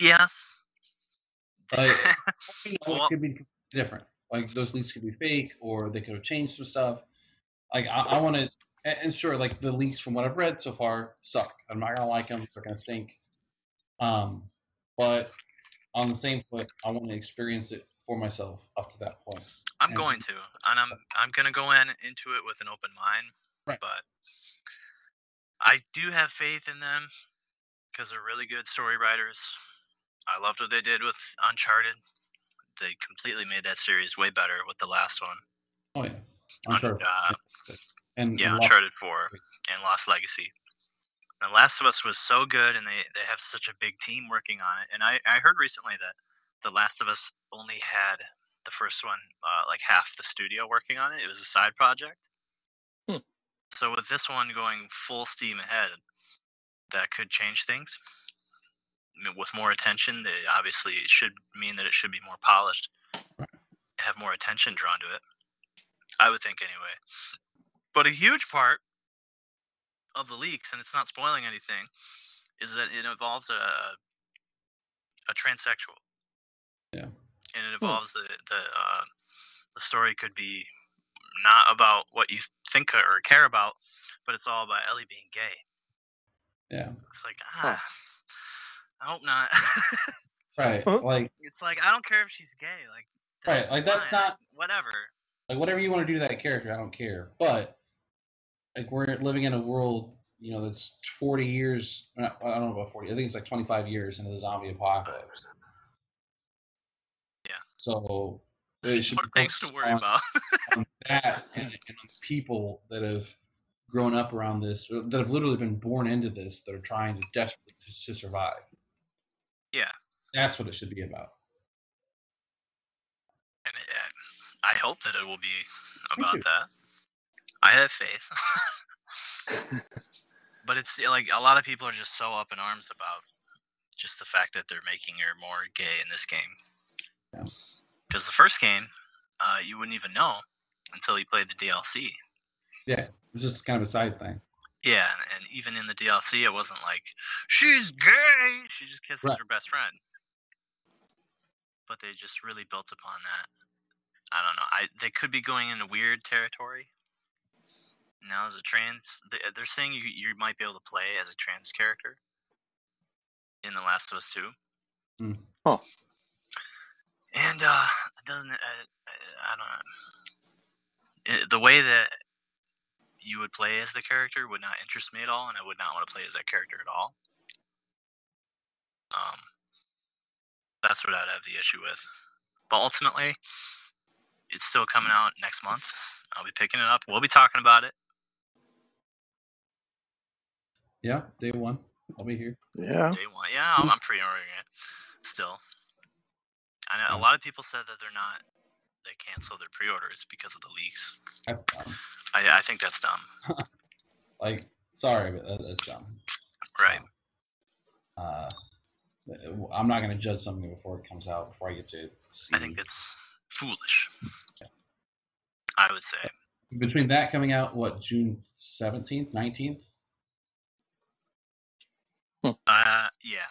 Yeah. Like, you know, Well- it could be different. Like those leaks could be fake, or they could have changed some stuff. Like I, I want to, and sure, like the leaks from what I've read so far suck. I'm not gonna like them; they're gonna stink. Um, but on the same foot, I want to experience it for myself up to that point. I'm and- going to, and I'm I'm gonna go in into it with an open mind. Right. But I do have faith in them because they're really good story writers. I loved what they did with Uncharted. They completely made that series way better with the last one. Oh yeah, Un- Uncharted. uh, and yeah, and Uncharted Four and Lost Legacy. And Last of Us was so good, and they they have such a big team working on it. And I I heard recently that the Last of Us only had the first one uh, like half the studio working on it. It was a side project. Hmm. So with this one going full steam ahead, that could change things. I mean, With more attention, they, obviously it should mean that it should be more polished, have more attention drawn to it. I would think anyway. But a huge part of the leaks, and it's not spoiling anything, is that it involves a a transsexual. Yeah. And it involves the the uh, the story could be not about what you think or care about, but it's all about Ellie being gay. yeah, It's like ah, I hope not. right. Like it's like I don't care if she's gay. Like Right, like, that's not- whatever. like whatever you want to do to that character, I don't care. But like we're living in a world, you know, that's 40 years. I don't know about 40. I think it's like 25 years into the zombie apocalypse. So it should be things to worry on- about. on that and, and on the people that have grown up around this, or that have literally been born into this, that are trying to desperately to, survive. yeah. That's what it should be about. And it, I hope that it will be about that. I have faith. but it's like a lot of people are just so up in arms about just the fact that they're making her more gay in this game. Yeah. Because the first game, uh, you wouldn't even know until you played the DLC. Yeah, it was just kind of a side thing. Yeah, and, and even in the DLC, it wasn't like she's gay. She just kisses Right. her best friend. But they just really built upon that. I don't know. I they could be going into weird territory. Now as a trans, they- they're saying you you might be able to play as a trans character in The Last of Us Two. Hmm. Huh. And uh, it doesn't. Uh, I don't know. It, the way that you would play as the character would not interest me at all, and I would not want to play as that character at all. Um, that's what I'd have the issue with. But ultimately, it's still coming out next month. I'll be picking it up. We'll be talking about it. Yeah, day one. I'll be here. Yeah. Day one. Yeah, I'm, I'm pre-ordering it still. I know a lot of people said that they're not. They cancel their pre-orders because of the leaks. That's dumb. I, I think that's dumb. Like, sorry, but that, that's dumb. Right. Uh, I'm not going to judge something before it comes out, before I get to see. I think it's foolish. I would say. Between that coming out, what, June 17th, 19th? Uh, yeah,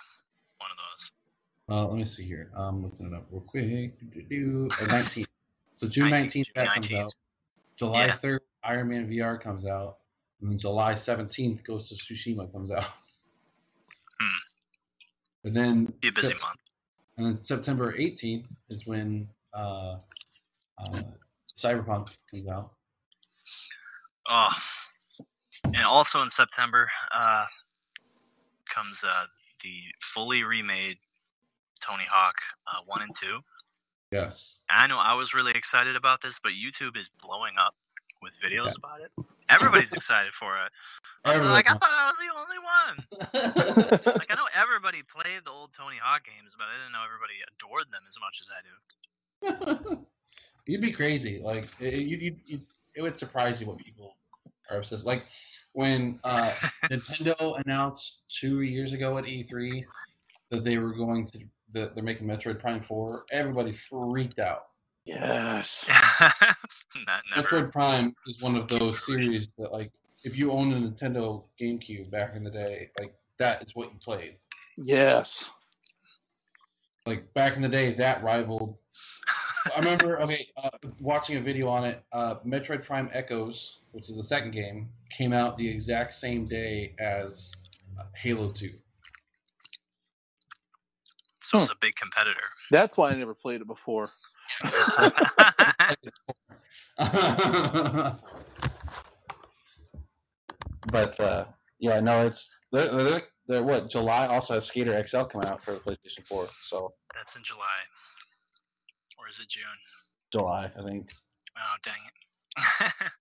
one of those. Uh, let me see here. I'm looking it up real quick. Uh, 19th. So June 19th, 19th, June that comes out. July Yeah. 3rd, Iron Man VR comes out. And then July 17th, Ghost of Tsushima comes out. Hmm. And then Be a busy Sep- month. And then September 18th is when uh, uh, Cyberpunk comes out. Oh, and also in September uh, comes uh, the fully remade Tony Hawk uh, one and two. Yes. I know I was really excited about this, but YouTube is blowing up with videos Yes. about it. Everybody's excited for it. I was like, I thought I was the only one. Like, I know everybody played the old Tony Hawk games, but I didn't know everybody adored them as much as I do. You'd be crazy. Like it, you, you, you, it would surprise you what people are obsessed. Like when uh, Nintendo announced two years ago at E3 that they were going to that they're making Metroid Prime Four, everybody freaked out. Yes. Not never. Metroid Prime is one of those series that, like, if you owned a Nintendo GameCube back in the day, like that is what you played. Yes. Like back in the day, that rivaled. I remember, okay, uh, watching a video on it. Uh, Metroid Prime Echoes, which is the second game, came out the exact same day as uh, Halo Two. So it's a big competitor. That's why I never played it before. but uh, yeah, no, it's they're, they're, they're what July also has Skater XL coming out for the PlayStation Four, so That's in July. Or is it June? July I think. Oh, dang it.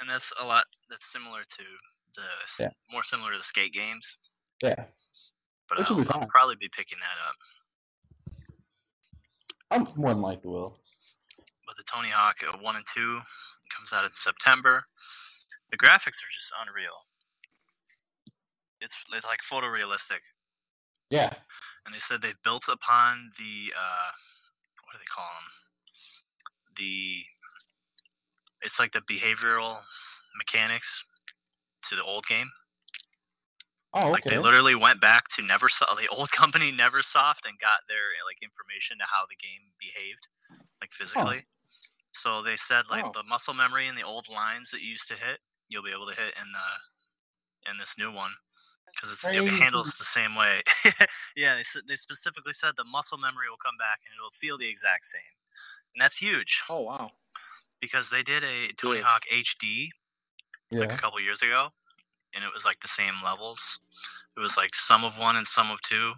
and that's a lot, that's similar to the, Yeah. more similar to the skate games. Yeah, But Which I'll, be I'll probably be picking that up. I'm more than likely will. But the Tony Hawk uh, 1 and 2 comes out in September. The graphics are just unreal. It's, it's like photorealistic. Yeah, and they said they've built upon the uh, what do they call them? The it's like the behavioral mechanics to the old game. Oh, Like they literally went back to Neversoft, the old company Neversoft, and got their like information to how the game behaved, like physically. So they said like Oh. the muscle memory and the old lines that you used to hit, you'll be able to hit in the in this new one because it handles the same way. yeah, they they specifically said the muscle memory will come back and it'll feel the exact same, and that's huge Oh wow. because they did a Tony. Hawk HD like yeah. a couple years ago, and it was like the same levels. It was like some of one and some of two,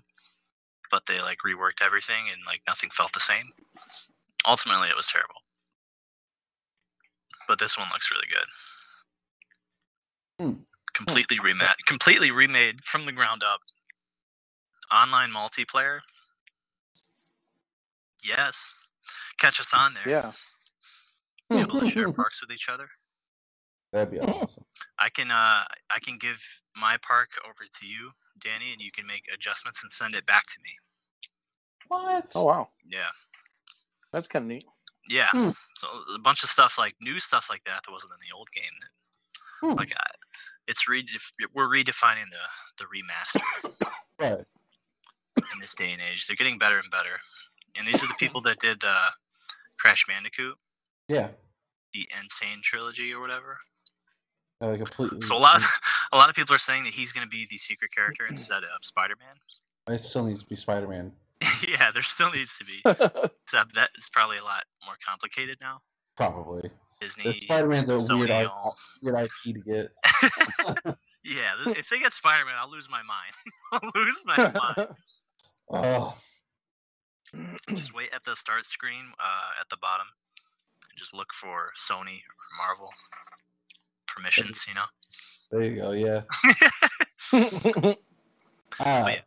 but they like reworked everything and like nothing felt the same. Ultimately, it was terrible. But this one looks really good. Hmm. Completely remade, completely remade from the ground up. Online multiplayer. Yes, catch us on there. Yeah. Be able to share parks with each other. That'd be awesome. I can uh I can give my park over to you, Danny, and you can make adjustments and send it back to me. What? Oh wow. Yeah. That's kind of neat. Yeah. Hmm. So a bunch of stuff like new stuff like that that wasn't in the old game. That, Hmm. Like I, it's redef- we're redefining the the remaster Right. in this day and age. They're getting better and better. And these are the people that did the Crash Bandicoot, Yeah. the N. Sane trilogy or whatever. Uh, completely. So a lot a lot of people are saying that he's going to be the secret character instead of Spider-Man. It still needs to be Spider Man. yeah, there still needs to be. Except that is probably a lot more complicated now. Probably. Disney, Spider Man's a Sony, weird, I- weird IP to get. yeah, if they get Spider Man, I'll lose my mind. I'll lose my mind. Oh, Just wait at the start screen uh, at the bottom and just look for Sony or Marvel permissions, you know? there you go. Yeah. Uh, yeah.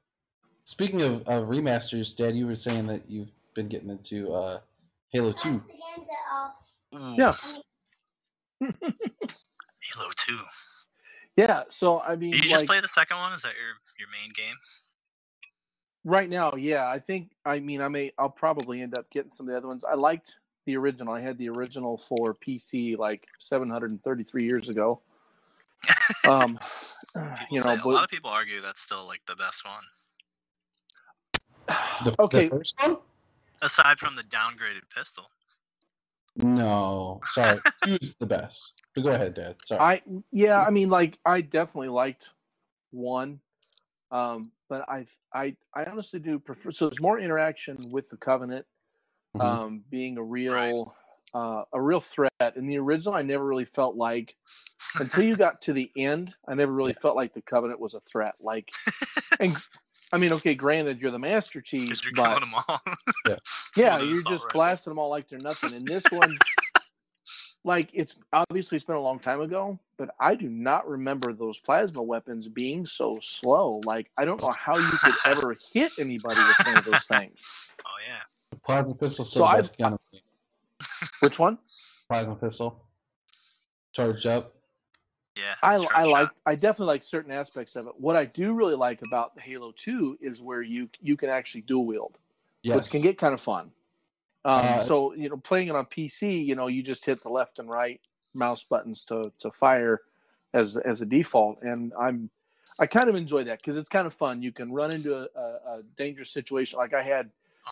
Speaking of, of remasters, Dad, you were saying that you've been getting into uh, Halo 2. Ooh, Yeah. Halo 2. yeah. So I mean, Did you just like, play the second one? Is that your, your main game? right now, yeah. I think. I mean, I may. I'll probably end up getting some of the other ones. I liked the original. I had the original for PC like 733 years ago. Um, you say, know, a lot of people argue that's still like the best one. The, Okay. The first one? Aside from the downgraded pistol. No. Sorry. Two's the best. But go ahead, Dad. Sorry. I yeah, I mean, like I definitely liked one, um, but I I I honestly do prefer. So there's more interaction with the Covenant, Mhm. um, being a real uh, a real threat. In the original, I never really felt like until you got to the end, I never really felt like the Covenant was a threat. Like, and I mean, okay, granted, you're the Master Chief, you're but them all. yeah, with an you're just rifle. blasting them all like they're nothing. And this one, like it's obviously it's been a long time ago, but I do not remember those plasma weapons being so slow. Like I don't know how you could ever hit anybody with one of those things. oh, yeah. The plasma pistol So still the I- best gun. Which one? Plasma pistol. Charge up. Yeah. I, I like I definitely like certain aspects of it. What I do really like about the Halo Two is where you you can actually dual wield, Yes. which can get kind of fun. Um, Uh, so you know, playing it on PC, you know, you just hit the left and right mouse buttons to to fire as as a default, and I'm I kind of enjoy that because it's kind of fun. You can run into a, a, a dangerous situation. Like I had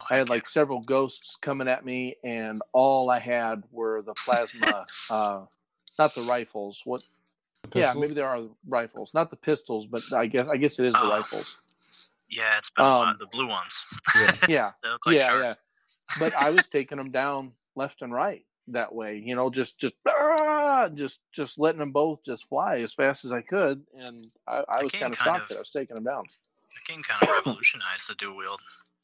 I had like several ghosts coming at me, and all I had were the plasma, uh, not the rifles. What? The Yeah, maybe there are rifles, not the pistols, but I guess I guess it is the Oh. rifles. yeah. yeah, it's been um, the blue ones. Yeah. Yeah, like yeah, sharks. but I was taking them down left and right that way. You know, just just ah, just just letting them both just fly as fast as I could, and I, I was kind of shocked of- that I was taking them down. The game kind of revolutionized the dual wield.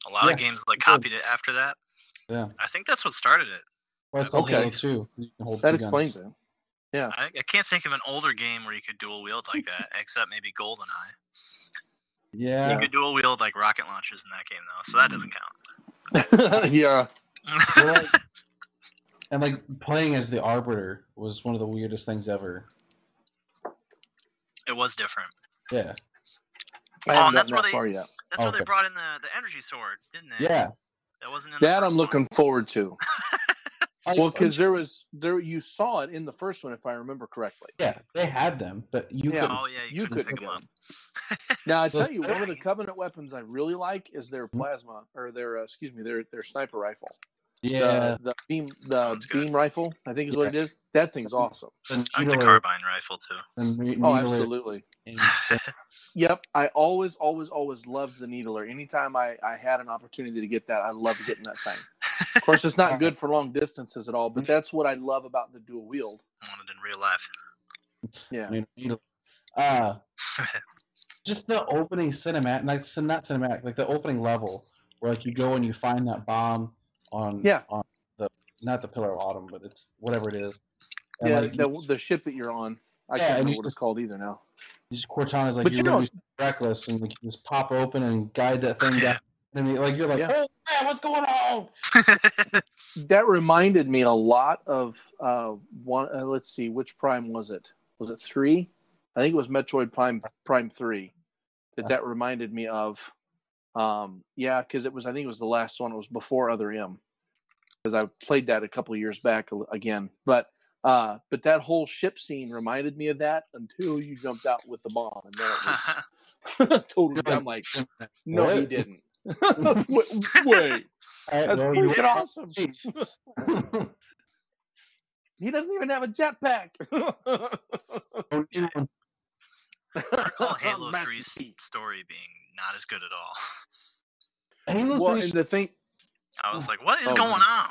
A lot Yeah, of games like it did. copied it after that. Yeah. I think that's what started it. Well, it's Okay. Halo 2. You can hold That explains guns. it. I, I can't think of an older game where you could dual wield like that, except maybe GoldenEye. Yeah. You could dual wield like rocket launchers in that game though, so that doesn't count. yeah, Well, and like playing as the Arbiter was one of the weirdest things ever. it was different. Yeah. I Oh, haven't and that's gotten where that they- far yet. That's where they brought in the, the energy sword, didn't they? Yeah. That wasn't in the That I'm first looking forward to. Well, because there was there you saw it in the first one, if I remember correctly. Yeah, they had them, but you Yeah. couldn't. Oh yeah, you, You couldn't couldn't pick get them up. Now I tell you, one of the Covenant weapons I really like is their Hmm? plasma or their uh, excuse me their their sniper rifle. Yeah. the, the beam the beam rifle I think is what it is. That thing's awesome. the I like the carbine rifle too. Oh, absolutely. Is- Yep, I always always always loved the needler. Anytime I I had an opportunity to get that, I loved getting that thing. Of course, it's not good for long distances at all, but that's what I love about the dual wield. I wanted in real life. Yeah. ne- needler. Uh, just the opening cinematic, like cin- not cinematic, like the opening level where like you go and you find that bomb on Yeah. on the not the Pillar of Autumn, but it's whatever it is. And, Yeah, like, the, the ship that you're on. I Yeah, can't remember you what just- it's called either now. Just Cortana's like But you're you gonna be reckless and like, you just pop open and guide that thing down. I mean, like you're like, Yeah. oh snap, what's going on? That reminded me a lot of uh, one. Uh, let's see, which Prime was it? Was it three? I think it was Metroid Prime Prime three. That that reminded me of. Um, yeah, because it was. I think it was the last one. It was before Other M. Because I played that a couple of years back again, but uh, but that whole ship scene reminded me of that until you jumped out with the bomb, and then it was totally. I'm like, no, he didn't. wait, wait, Alright, that's well, you- freaking awesome. Jeez. He doesn't even have a jetpack. Don't even- I recall Halo Master 3's story being not as good at all. Halo Well, 3 the thing, I was like, what is Oh, going on?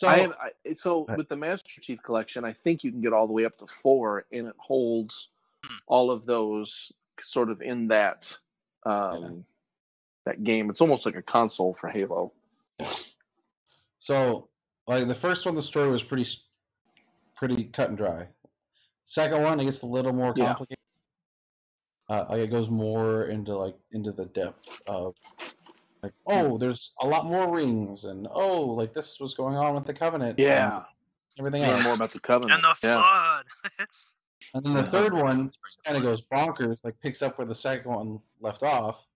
So, I have I, so with the Master Chief Collection, I think you can get all the way up to four, and it holds Hmm. all of those sort of in that um, that game. It's almost like a console for Halo. so like the first one, the story was pretty pretty cut and dry. Second one, it gets a little more Yeah. complicated. Uh, like it goes more into like into the depth of like oh, there's a lot more rings, and oh, like this was going on with the Covenant. and Yeah, everything learn else. more about the Covenant. And the yeah. flood. And then the third one kind of goes bonkers, like picks up where the second one left off,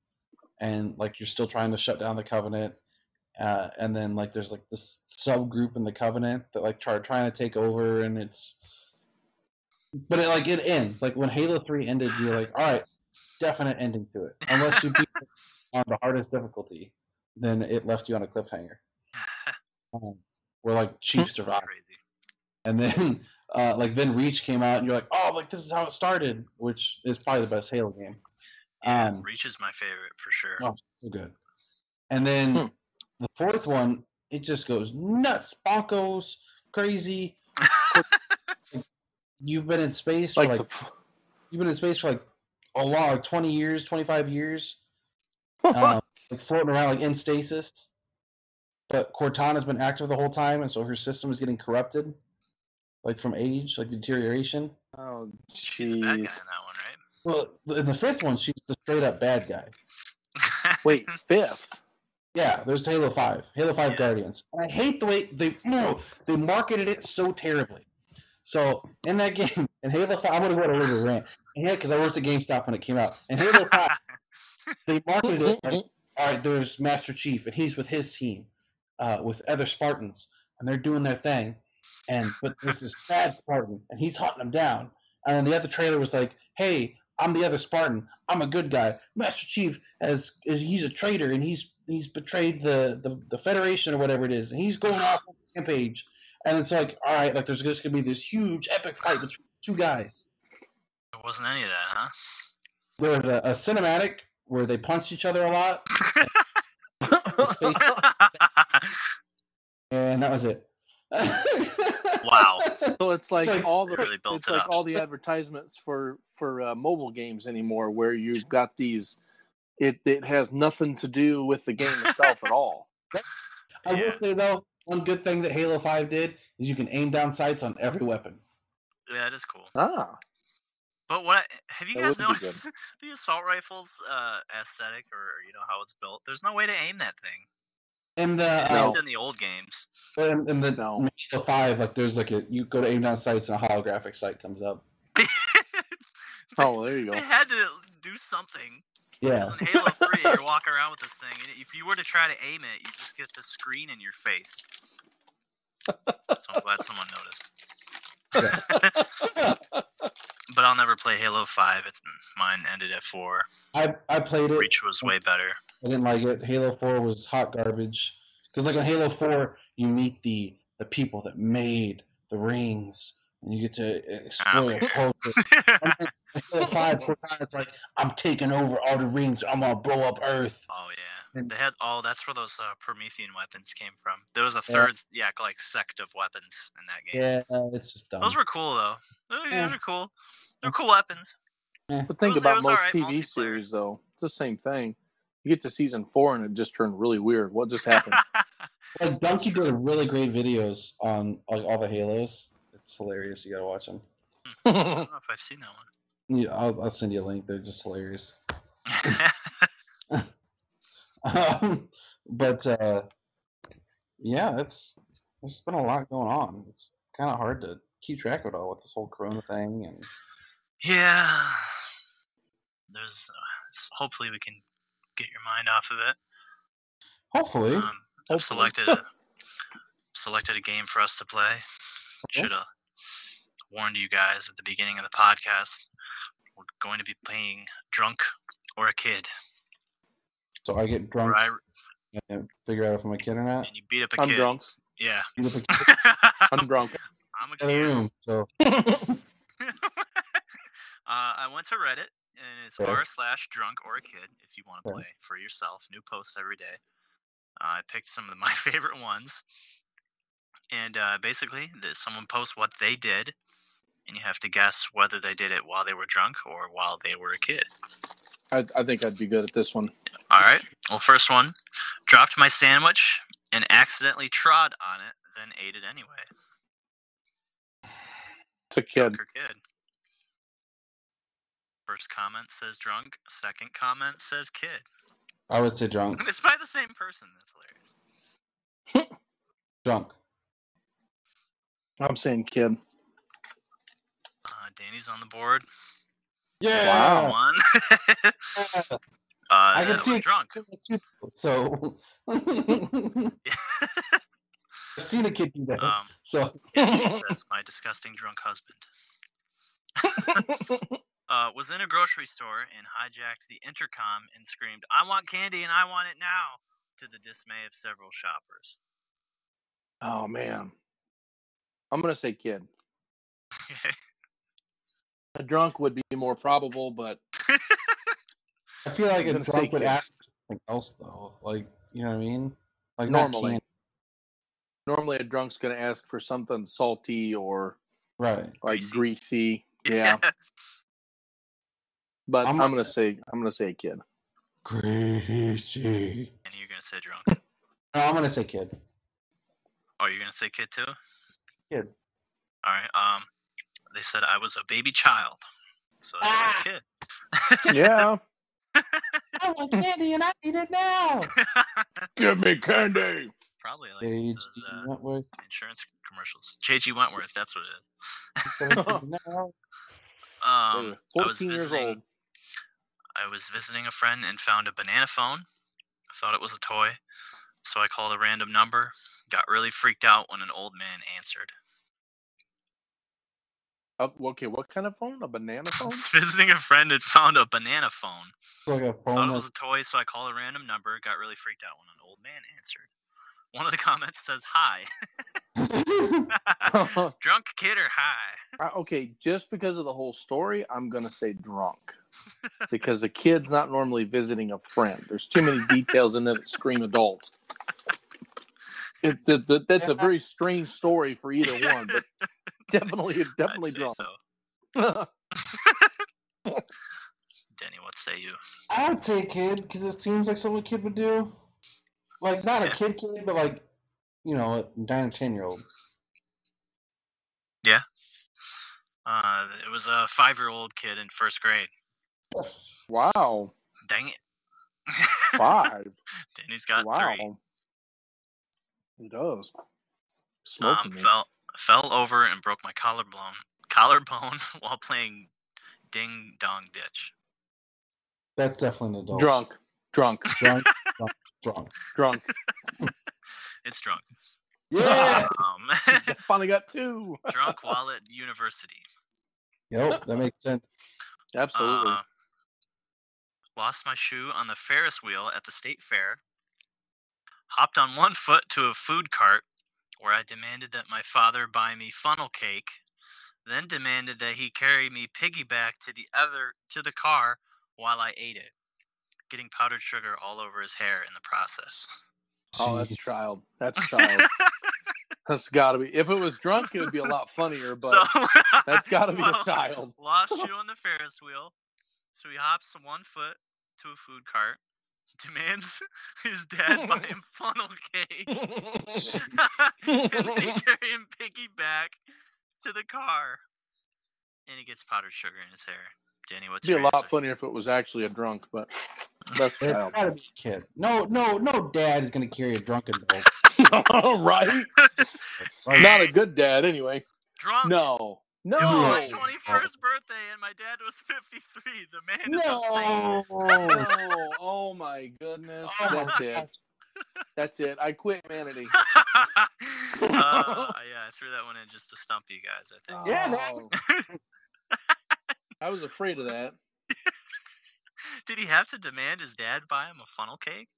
and like you're still trying to shut down the covenant, uh, and then like there's like this subgroup in the covenant that like try trying to take over, and it's, but it like it ends like when Halo Three ended, you're like, all right, definite ending to it, unless you beat it on the hardest difficulty, then it left you on a cliffhanger, um, where like Chief It's survived crazy. and then uh, like then Reach came out, and you're like, oh, like this is how it started, which is probably the best Halo game. Yeah, Um, Reach is my favorite for sure. Oh, so good. And then Hmm. the fourth one, it just goes nuts, bonkos, crazy. You've been in space Like, for like the, you've been in space for like a lot, like twenty years, twenty five years, what? Um, like floating around like in stasis. But Cortana's been active the whole time, and so her system is getting corrupted, like from age, like deterioration. oh, She's the bad guy in jeez. that one, right? Well, in the fifth one, she's the straight up bad guy. Wait, fifth. Yeah, there's Halo Five, Halo Five Yeah. Guardians. And I hate the way they no, they marketed it so terribly. So in that game, in Halo Five, I'm gonna go on a little rant. Yeah, because I worked at GameStop when it came out. In Halo Five, they marketed it. Like, all right, there's Master Chief, and he's with his team, uh, with other Spartans, and they're doing their thing. And but there's this bad Spartan, and he's hunting them down. And then the other trailer was like, "Hey, I'm the other Spartan. I'm a good guy. Master Chief has is he's a traitor, and he's he's betrayed the the, the Federation or whatever it is, and he's going off on a rampage." And it's like, all right, like there's just gonna be this huge epic fight between two guys. There wasn't any of that, huh? There was a, a cinematic where they punched each other a lot, and that was it. Wow. So it's like like- all the Really built it's it like up. all the advertisements for for uh, mobile games anymore, where you've got these. It it has nothing to do with the game itself at all. I will say though, one good thing that Halo Five did is you can aim down sights on every weapon. yeah, that is cool. Ah, But what I, have you guys noticed the assault rifle's uh, aesthetic or you know how it's built? There's no way to aim that thing. In the At uh, least in the old games. in, in the No. Halo Five, like there's like a you go to aim down sights and a holographic sight comes up. oh, there you go. they had to do something. Yeah, Because in Halo 3, you're walking around with this thing, and if you were to try to aim it, you just get the screen in your face. So I'm glad someone noticed. but I'll never play Halo 5. It's mine ended at 4. I I played it. Reach was way better. I didn't like it. Halo Four was hot garbage because like in Halo Four, you meet the the people that made the rings, and you get to explore culture. Halo Five, Cortana's like, I'm taking over all the rings. I'm gonna blow up Earth. Oh yeah, And- they had. Oh, that's where those uh, Promethean weapons came from. There was a third, yeah, like sect of weapons in that game. Yeah, it's just dumb. Those were cool though. Those, Yeah. those are cool. They're cool weapons. Yeah. But think was- it about most alright TV series, though. It's the same thing. You get to season four and it just turned really weird. What just happened? like Dunkey did really great videos on like all the Halos. It's hilarious. You gotta watch them. I don't know if I've seen that one. Yeah, I'll, I'll send you a link. They're just hilarious. Um, but uh, yeah, it's there's been a lot going on. It's kind of hard to keep track of it all with this whole Corona thing, and yeah. There's. Uh, hopefully, we can get your mind off of it. hopefully, Um, I've Hopefully. selected a, selected a game for us to play. Okay. Should have warned you guys at the beginning of the podcast. We're going to be playing Drunk or a Kid. So I get drunk I, and figure out if I'm a kid or not. and you beat up a I'm kid. drunk. Yeah. Get up a kid I'm drunk. I'm a in the kid. room. So uh, I went to Reddit, and it's r slash drunk or a kid if you want to play for yourself. New posts every day. Uh, I picked some of my favorite ones, and uh, basically, someone posts what they did, and you have to guess whether they did it while they were drunk or while they were a kid. I, I think I'd be good at this one. All right. Well, first one: dropped my sandwich and accidentally trod on it, then ate it anyway. It's a kid. Drunk or kid. First comment says drunk. Second comment says kid. I would say drunk. It's by the same person. That's hilarious. Drunk. I'm saying kid. Uh, Danny's on the board. Yeah. Wow. One. uh, I can that see drunk. So I've seen a kid do that. Um, So yeah, says my disgusting drunk husband. uh, was in a grocery store and hijacked the intercom and screamed, "I want candy and I want it now!" to the dismay of several shoppers. Oh man. I'm gonna say kid. A drunk would be more probable, but I feel like I'm a drunk would kid. ask something else though. Like you know what I mean? Like Normally. normally a drunk's gonna ask for something salty or Right. like Greasy. greasy. Yeah. But I'm I'm, gonna say I'm gonna say kid. Greasy. and you're gonna say drunk. No, I'm gonna say kid. Oh, you're gonna say kid too? Kid. All right. Um, they said I was a baby child, so I Ah! was a kid. Yeah. I want candy and I need it now. Give me candy. Probably like Age those uh, Wentworth. insurance commercials. JG Wentworth, that's what it is. Um, I was 14 years visiting. old. I was visiting a friend and found a banana phone. I thought it was a toy, so I called a random number. Got really freaked out when an old man answered. Oh, okay, what kind of phone? A banana phone? I phone? was visiting a friend and found a banana phone. Like a Thought phone it was a toy, so I called a random number. Got really freaked out when an old man answered. One of the comments says, "Hi, drunk kid or high? Uh, okay, just because of the whole story, I'm gonna say drunk, because the kid's not normally visiting a friend. There's too many details in there that scream adult. It, that- that- that's a very strange story for either one, but definitely, definitely I'd say drunk. so. Denny, what say you? I would say kid because it seems like something a kid would do. Like not a kid kid, but like you know, a nine or ten year old. Yeah. Uh, it was a five-year-old kid in first grade. wow, Dang it! five. Denny's got wow, three. he does. Um, Smoking me. fell fell over and broke my collarbone collarbone while playing Ding Dong Ditch. That's definitely an adult. drunk, drunk, drunk, drunk, drunk. drunk. It's drunk. Yeah. Um, Finally got two. drunk while at university. yep, that makes sense. Absolutely. Uh, lost my shoe on the Ferris wheel at the state fair. Hopped on one foot to a food cart where I demanded that my father buy me funnel cake, then demanded that he carry me piggyback to the other to the car while I ate it, getting powdered sugar all over his hair in the process. oh, that's child. That's child. that's got to be. If it was drunk, it would be a lot funnier. But so that's got to be well, a child. Lost shoe on the Ferris wheel, so he hops one foot to a food cart, demands his dad buy him funnel cake, and then he carry him piggyback to the car, and he gets powdered sugar in his hair. Danny, what's It'd be a lot answer? funnier if it was actually a drunk, but that's It's child. gotta be a kid. No, no, no. Dad is gonna carry a drunken adult. right? Right. Not a good dad, anyway. Drunk. No, no. It was my 21st birthday, and my dad was 53. The man is a saint. No. No. Oh my goodness. Oh my That's it. That's it. I quit humanity. uh, yeah, I threw that one in just to stump you guys. I think. Yeah, man. Oh. I was afraid of that. Did he have to demand his dad buy him a funnel cake?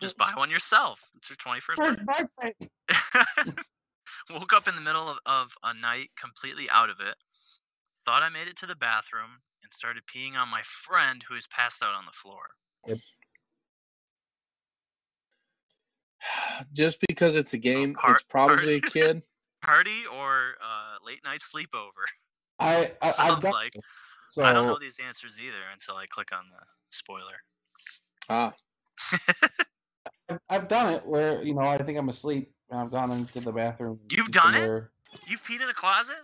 Just buy one yourself. It's your 21st birthday. Woke up in the middle of, of a night completely out of it. Thought I made it to the bathroom and started peeing on my friend who is passed out on the floor. Yep. Just because it's a game, Part- it's probably a kid. Party or uh, late night sleepover? I, I Sounds like. So I don't know these answers either until I click on the spoiler. Ah, I've, done it where you know I think I'm asleep I've gone into the bathroom. You've done it? somewhere- You peed in a closet?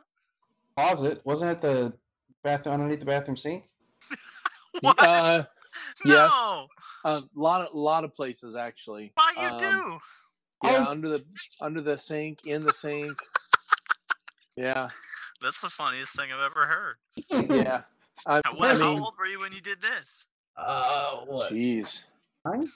Closet wasn't it the bathroom underneath the bathroom sink? What? Uh, no. yes. a lot of lot of places actually. Why you Um, do? Yeah, Oh. under the under the sink, in the sink. Yeah, That's the funniest thing I've ever heard. yeah. I, How, I what, how old were you when you did this? Uh, what? jeez, I-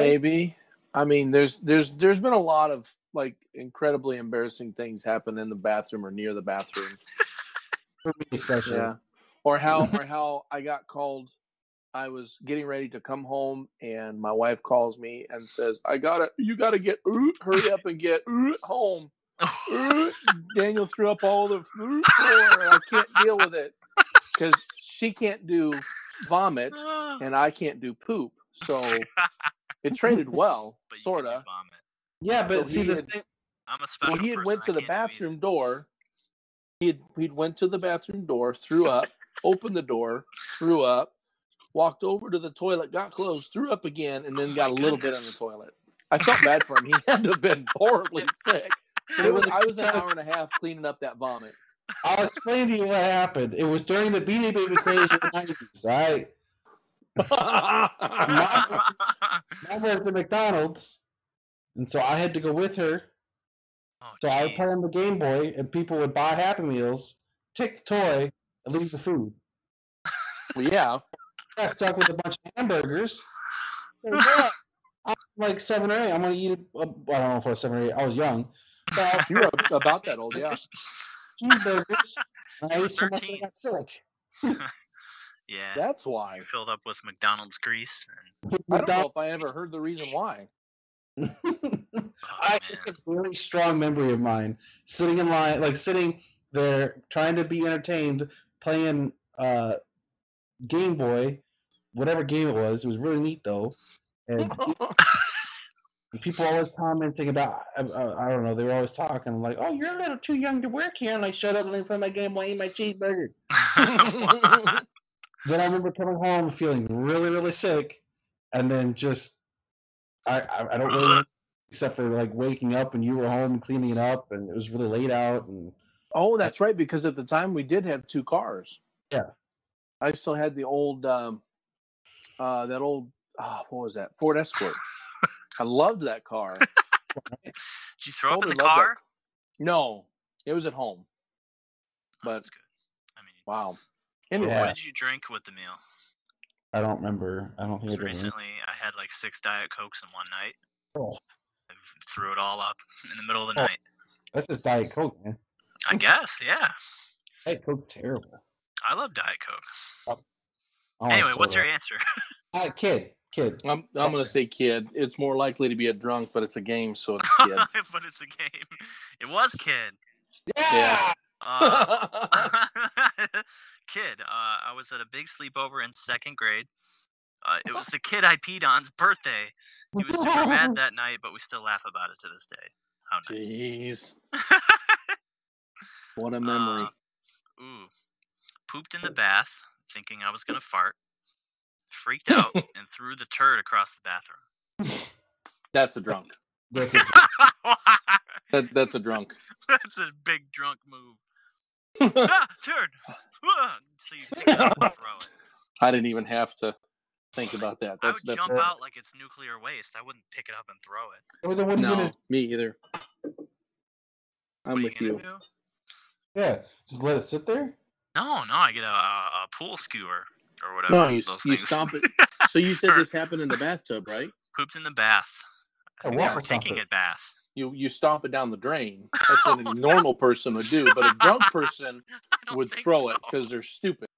maybe. I mean, there's there's there's been a lot of like incredibly embarrassing things happen in the bathroom or near the bathroom. especially. Yeah. Or how or how I got called. I was getting ready to come home, and my wife calls me and says, "I gotta, you gotta get, uh, hurry up and get uh, home." Uh, Daniel threw up all the floor, I can't deal with it because she can't do vomit and I can't do poop. So it traded well, But you can do sorta. Yeah, but So see he the had- thing. I'm a special Well, he had person. went I to the can't do bathroom door. He had he'd went to the bathroom door, threw up, opened the door, threw up, walked over to the toilet, got close, threw up again, and oh then Oh got a my little bit on the toilet. I felt bad for him. He had to have been horribly sick. It was, I was an hour and a half cleaning up that vomit. I'll explain to you what happened. It was during the Beanie Baby craze in the nineties, right? Mom worked at McDonald's, and so I had to go with her. Oh, So I would play on the Game Boy, and people would buy Happy Meals, take the toy, and leave the food. well, yeah. I got stuck with a bunch of hamburgers. So, yeah, I'm like seven or eight. I'm gonna eat. it. uh, I don't know if I was seven or eight. I was young. So I You were about that old, yeah. cheeseburgers. I You were ate so much I got sick. Yeah. That's why. You filled up with McDonald's grease. And, I don't know if I ever heard the reason why. oh, I, man. it's a very strong memory of mine. Sitting in line, like sitting there, trying to be entertained, playing uh, Game Boy, whatever game it was. It was really neat though, and people always commenting about. Uh, uh, I don't know. They were always talking like, "Oh, you're a little too young to work here," and I shut up and play my Game Boy, eat my cheeseburger. Then I remember coming home feeling really, really sick, and then just I I, I don't really except for like waking up and you were home cleaning it up, and it was really late out, and oh, that's right. Because at the time we did have two cars. Yeah. I still had the old, um, uh, that old, uh, what was that? Ford Escort. I loved that car. Did you throw up in the loved that car? No, it was at home. Oh, But that's good. I mean, wow. Anyway, Yeah. what did you drink with the meal? I don't remember. I don't think I 'Cause did. recently, I had like six Diet Cokes in one night. Oh, I threw it all up in the middle of the Oh. night. that's just Diet Coke, man. I guess, yeah. Diet Coke's terrible. I love Diet Coke. I want Anyway, what's soda. your answer? Uh, kid? Kid. I'm I'm gonna say kid. It's more likely to be a drunk, but it's a game, so it's kid. but it's a game. It was Kid. Yeah. Uh, kid. Uh, I was at a big sleepover in second grade. Uh, it was the kid I peed on's birthday. He was super mad that night, but we still laugh about it to this day. How nice. Jeez, what a memory. Uh, ooh. Pooped in the bath, thinking I was gonna fart. Freaked out and threw the turd across the bathroom. That's a drunk. That's. That that's a drunk. That's a big drunk move. ah, turd. Ah, so you pick it up and throw it. I didn't even have to think about that. I would that's jump out like it's nuclear waste. I wouldn't pick it up and throw it. Well, then what are you no, gonna- me either. I'm what with you you. Yeah, just let it sit there. No, no, I get a, a, a pool skewer or whatever. No, you those you stomp it. So you said this happened in the bathtub, right? Pooped in the bath. A I think they waffle were taking stomper. a bath. You you stomp it down the drain. That's what a oh, normal person would do, but a drunk person would throw so. it because they're stupid.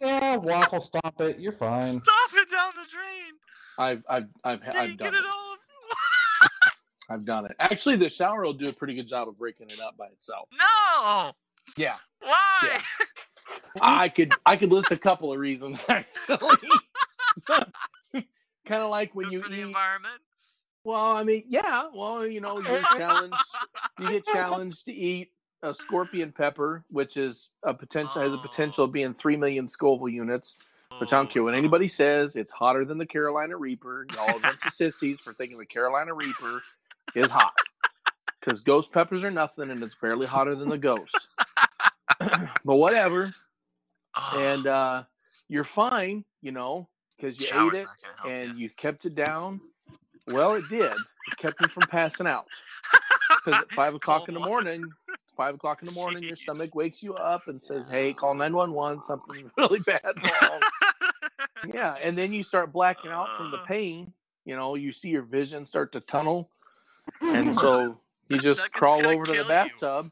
Yeah, waffle stomp it. You're fine. Stop it down the drain. I've I've I've Then I've done get it. it all. I've done it. Actually, the shower will do a pretty good job of breaking it up by itself. no. Yeah, Why? Yeah. I could I could list a couple of reasons actually. kind of like when Good you for the eat. environment. Well, I mean, yeah. Well, you know, you're challenged. You get challenged to eat a scorpion pepper, which is a potential has a potential of being three million Scoville units. Which I don't care what Oh, anybody says. It's hotter than the Carolina Reaper. Y'all a bunch of sissies for thinking the Carolina Reaper is hot. Because ghost peppers are nothing, and it's barely hotter than the ghost. but whatever. And uh, you're fine, you know, because you shower's ate it not gonna help and you. you kept it down. Well, it did. It kept me from passing out. Because at five o'clock in the Cold water. morning, five o'clock in the morning, your stomach wakes you up and says, "Hey, call nine one one. Something's really bad wrong." yeah, and then you start blacking out from the pain. You know, you see your vision start to tunnel, and so you just crawl over to the you. bathtub.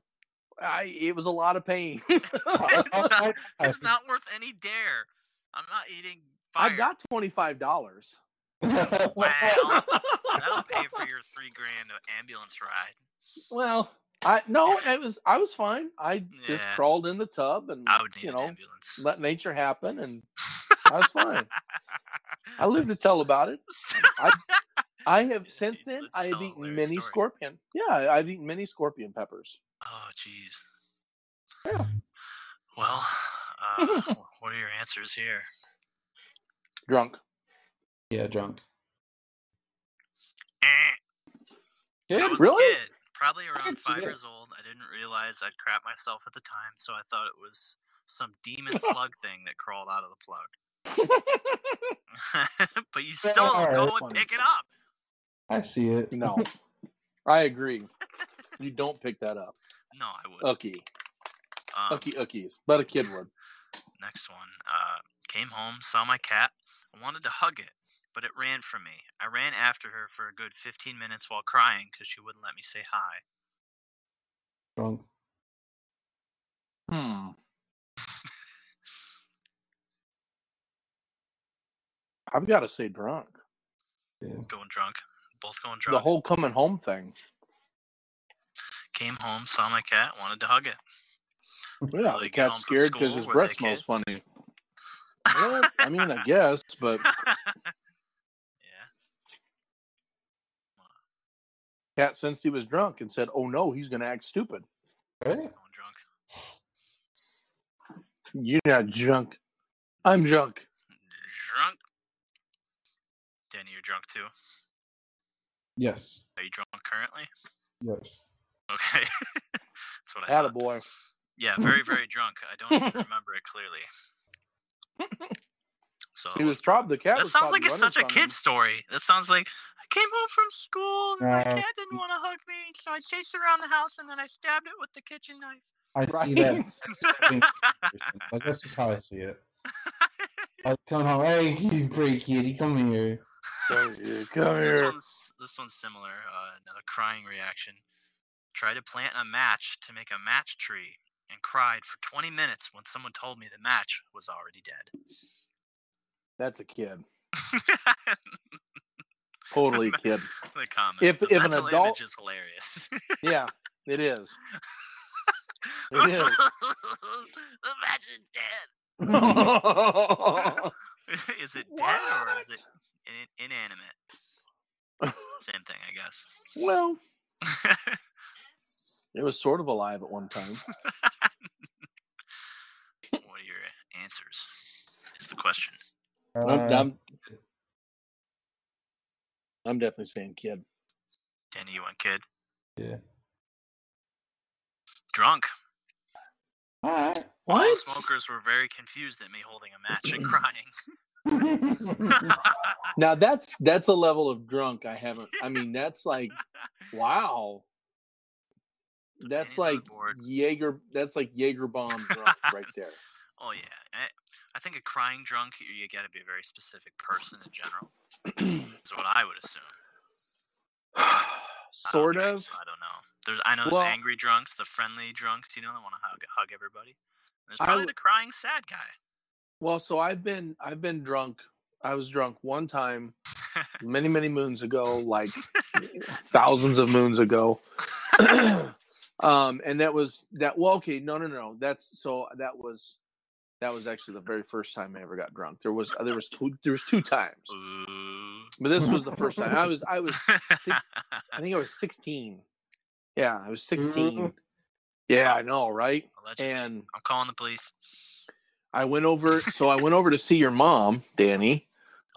I, it was a lot of pain. it's, not, it's not worth any dare. I'm not eating fire. I got twenty five dollars. Wow. That'll pay for your three grand ambulance ride. Well, I no, it was I was fine. I just crawled in the tub and I would need you know ambulance. let nature happen, and I was fine. I live to tell about it. I have since then Let's I have eaten many story. scorpion. Yeah, I've eaten many scorpion peppers. Oh, jeez. Yeah. Well, uh, what are your answers here? Drunk. Yeah, drunk. Yeah, I was Really? kid. probably around five years old. I didn't realize I'd crap myself at the time, so I thought it was some demon slug thing that crawled out of the plug. but you still alright, go that's and funny. pick it up. I see it. no, I agree. You don't pick that up. No, I would. Ookie, Um, ookie, ookies. But a kid would. Next one. Uh, came home, saw my cat, I wanted to hug it, but it ran from me. I ran after her for a good 15 minutes while crying because she wouldn't let me say hi. Drunk. Hmm. I've got to say drunk. Going drunk. Both going drunk. The whole coming home thing. Came home, saw my cat, wanted to hug it. Yeah, Like, the get cat's scared because his breath smells kid? funny. Well, I mean, I guess, but yeah. Cat sensed he was drunk and said, "Oh no, he's going to act stupid." Right? Going drunk. You're not drunk. I'm drunk. Drunk. Danny, you're drunk too. Yes. Are you drunk currently? Yes. Okay. That's what I Had a thought. boy. Yeah, very, very drunk. I don't even remember it clearly. So He it was probably the cat. That was sounds like it's such a from him. kid story. That sounds like I came home from school and my cat didn't want to hug me, so I chased around the house and then I stabbed it with the kitchen knife. I Right? see that. like that's just how I see it. I come home. Hey, you pretty kitty, come here. Come this here. one's this one's similar. Uh, another crying reaction. Tried to plant a match to make a match tree and cried for 20 minutes when someone told me the match was already dead. That's a kid. Totally a kid. the comment. If- the if an adult- is hilarious. Yeah, it is. It is. is dead. is it dead or is it in- inanimate? Same thing, I guess. Well, it was sort of alive at one time. what are your answers? Is the question. Uh, I'm, I'm, I'm definitely saying kid. Danny, you went kid. yeah. Drunk. Alright. All smokers were very confused at me holding a match and crying. Now that's that's a level of drunk I haven't. I mean, that's like wow. That's pennies like board. Jaeger. That's like Jaeger bomb drunk right there. Oh yeah, I, I think a crying drunk, you, got to be a very specific person in general. is what I would assume. I sort of. I don't know. There's I know there's Well- angry drunks, the friendly drunks, you know, that want to hug hug everybody. There's probably w- the crying sad guy. Well, so I've been I've been drunk. I was drunk one time many many moons ago, like thousands of moons ago. um, and that was that. Well, okay, no, no, no. That's so that was that was actually the very first time I ever got drunk. There was uh, there was two there was two times, but this was the first time. I was I was six, I think I was sixteen. Yeah, I was 16 mm. Yeah, I know, right? Allegedly. And I'm calling the police. I went over. So I went over to see your mom, Danny,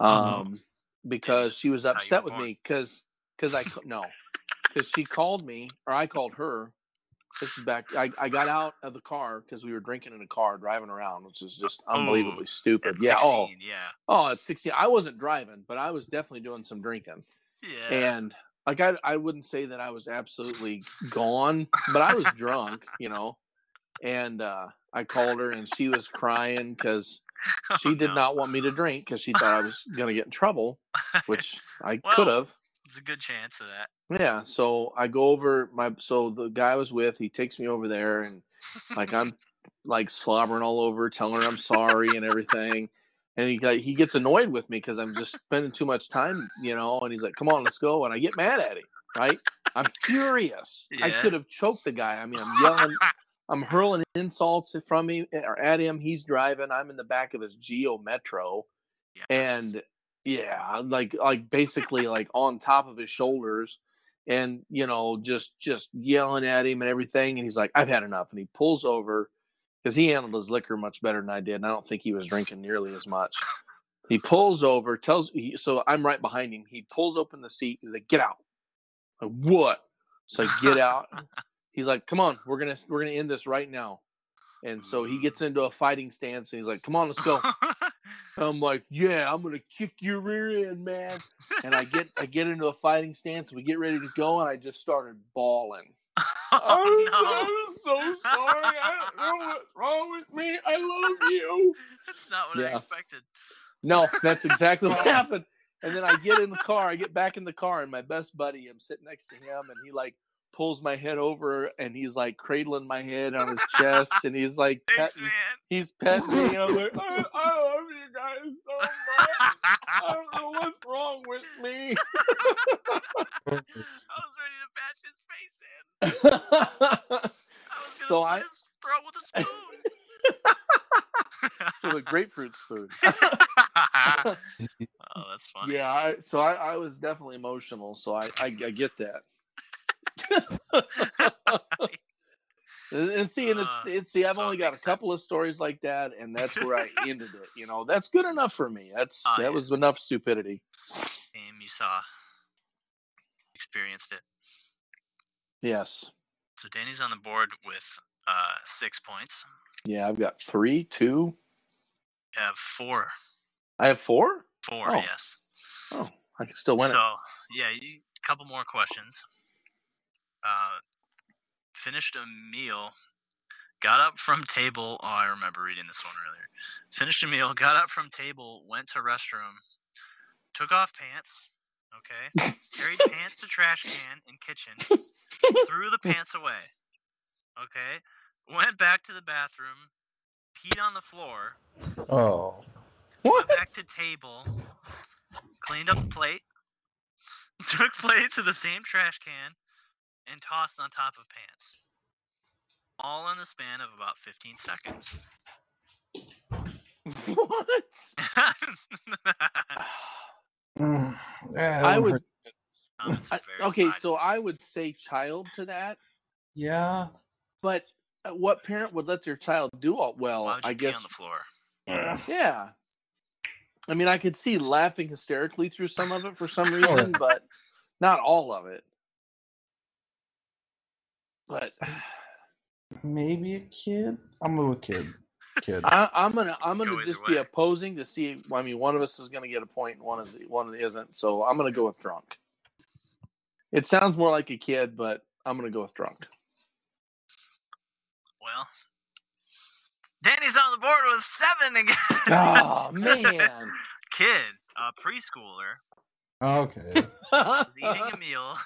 uh-huh. um, because she was That's how you upset with born. me because because I no because she called me or I called her. This is back. I, I got out of the car because we were drinking in a car driving around, which is just unbelievably stupid. Yeah. 16, Oh, yeah. oh, at sixteen, I wasn't driving, but I was definitely doing some drinking. Yeah. And like I, I wouldn't say that I was absolutely gone, but I was drunk, you know. And uh, I called her, and she was crying because she Oh, did no. not want me to drink because she thought I was going to get in trouble, which I Well- could have. There's a good chance of that. Yeah. So I go over my. So the guy I was with, he takes me over there, and like I'm like slobbering all over, telling her I'm sorry and everything. And he got- he gets annoyed with me because I'm just spending too much time, you know. And he's like, "Come on, let's go." And I get mad at him. Right? I'm furious. I could have choked the guy. I mean, I'm yelling, I'm hurling insults from him eh, or at him. He's driving. I'm in the back of his Geo Metro, Yes. and yeah, like like basically like on top of his shoulders, and you know just just yelling at him and everything. And he's like, "I've had enough," and he pulls over because he handled his liquor much better than I did, and I don't think he was drinking nearly as much. He pulls over, tells he, so I'm right behind him. He pulls open the seat. He's like, "Get out!" Like, what? So I get out. He's like, "Come on, we're gonna we're gonna end this right now." And so he gets into a fighting stance, and he's like, "Come on, let's go." I'm like, "Yeah, I'm gonna kick your rear end, man." And I get I get into a fighting stance. We get ready to go, and I just started bawling. oh, I'm, I'm so sorry. I don't know what's wrong with me. I love you. That's not what I expected. No, that's exactly what happened. And then I get in the car, I get back in the car, and my best buddy, I'm sitting next to him, and he like pulls my head over and he's like cradling my head on his chest, and he's like Thanks, petting, man. he's petting me. I'm like, I, I love you guys so much. I don't know what's wrong with me. I was ready to patch his face in. I was gonna So slit I- his throat with a spoon. With a grapefruit spoon. oh, that's funny. Yeah, I, so I, I was definitely emotional. So I, I, I get that. And, and see, and it's, Uh, it's see, I've it only got a makes couple sense. of stories like that, and that's where I ended it. You know, that's good enough for me. That's Oh, that yeah. was enough stupidity. Game you saw, experienced it. Yes. So Danny's on the board with uh, six points. Yeah, I've got three, two. You have four. I have four. Four, Oh. yes. Oh, I can still win so it. So yeah, you, couple more questions. Uh, finished a meal, got up from table. Oh, I remember reading this one earlier. Finished a meal, got up from table, went to restroom, took off pants. Okay, carried pants to trash can in kitchen, threw the pants away. Okay, went back to the bathroom, peed on the floor, Oh. What? back to table, cleaned up the plate, took plate to the same trash can, and tossed on top of pants. All in the span of about 15 seconds. what? Mm, yeah, I would- hurt. It's I- okay, divided. so I would say child to that, Yeah. but uh, what parent would let their child do all well? Why would you I pee guess on the floor? Yeah. I mean, I could see laughing hysterically through some of it for some reason, but not all of it. But Maybe a kid. I'm gonna go with kid. Kid. I, I'm gonna I'm gonna either just be way. opposing to see. I mean, one of us is gonna get a point, and one is one isn't. So I'm gonna go with drunk. It sounds more like a kid, but I'm gonna go with drunk. Well, Danny's on the board with seven again. Oh man! Kid, a preschooler, Okay. was eating a meal,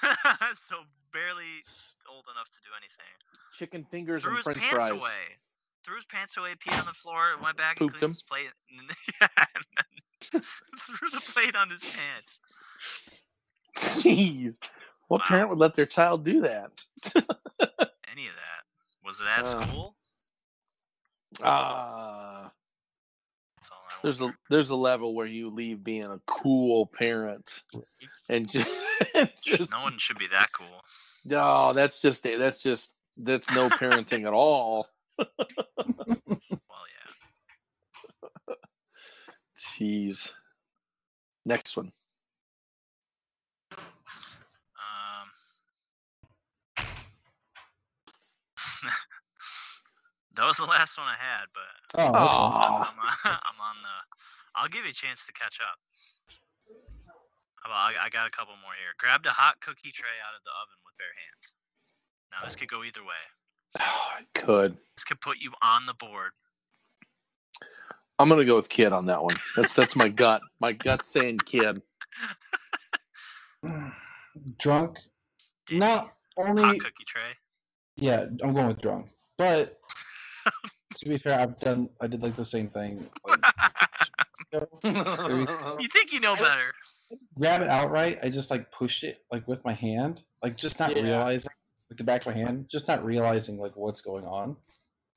so barely old enough to do anything. Chicken fingers Threw and his French pants fries. away. Threw his pants away, peed on the floor, went back and Pooped cleaned him. his plate. And then threw the plate on his pants. Jeez, what Wow. parent would let their child do that? Any of that. Was it at Uh, school? Ah. I there's a there's a level where you leave being a cool parent and just, just No one should be that cool. No that's just that's just that's no parenting at all Well, yeah. jeez next one Um, that was the last one I had, but Oh, that's fine. Aw. I'm I'm on the. I'll give you a chance to catch up. How about I, I got a couple more here. Grabbed a hot cookie tray out of the oven with bare hands. Now this oh. could go either way. Oh, I could This could put you on the board. i'm gonna go with kid on that one that's that's my gut my gut saying kid Drunk. Danny, Not hot only. cookie tray. Yeah, I'm going with drunk. But to be fair, I've done. I did like the same thing. Like, You think you know better? I just grab it outright. I just like pushed it like with my hand, like just not Yeah. realizing like the back of my hand, just not realizing like what's going on.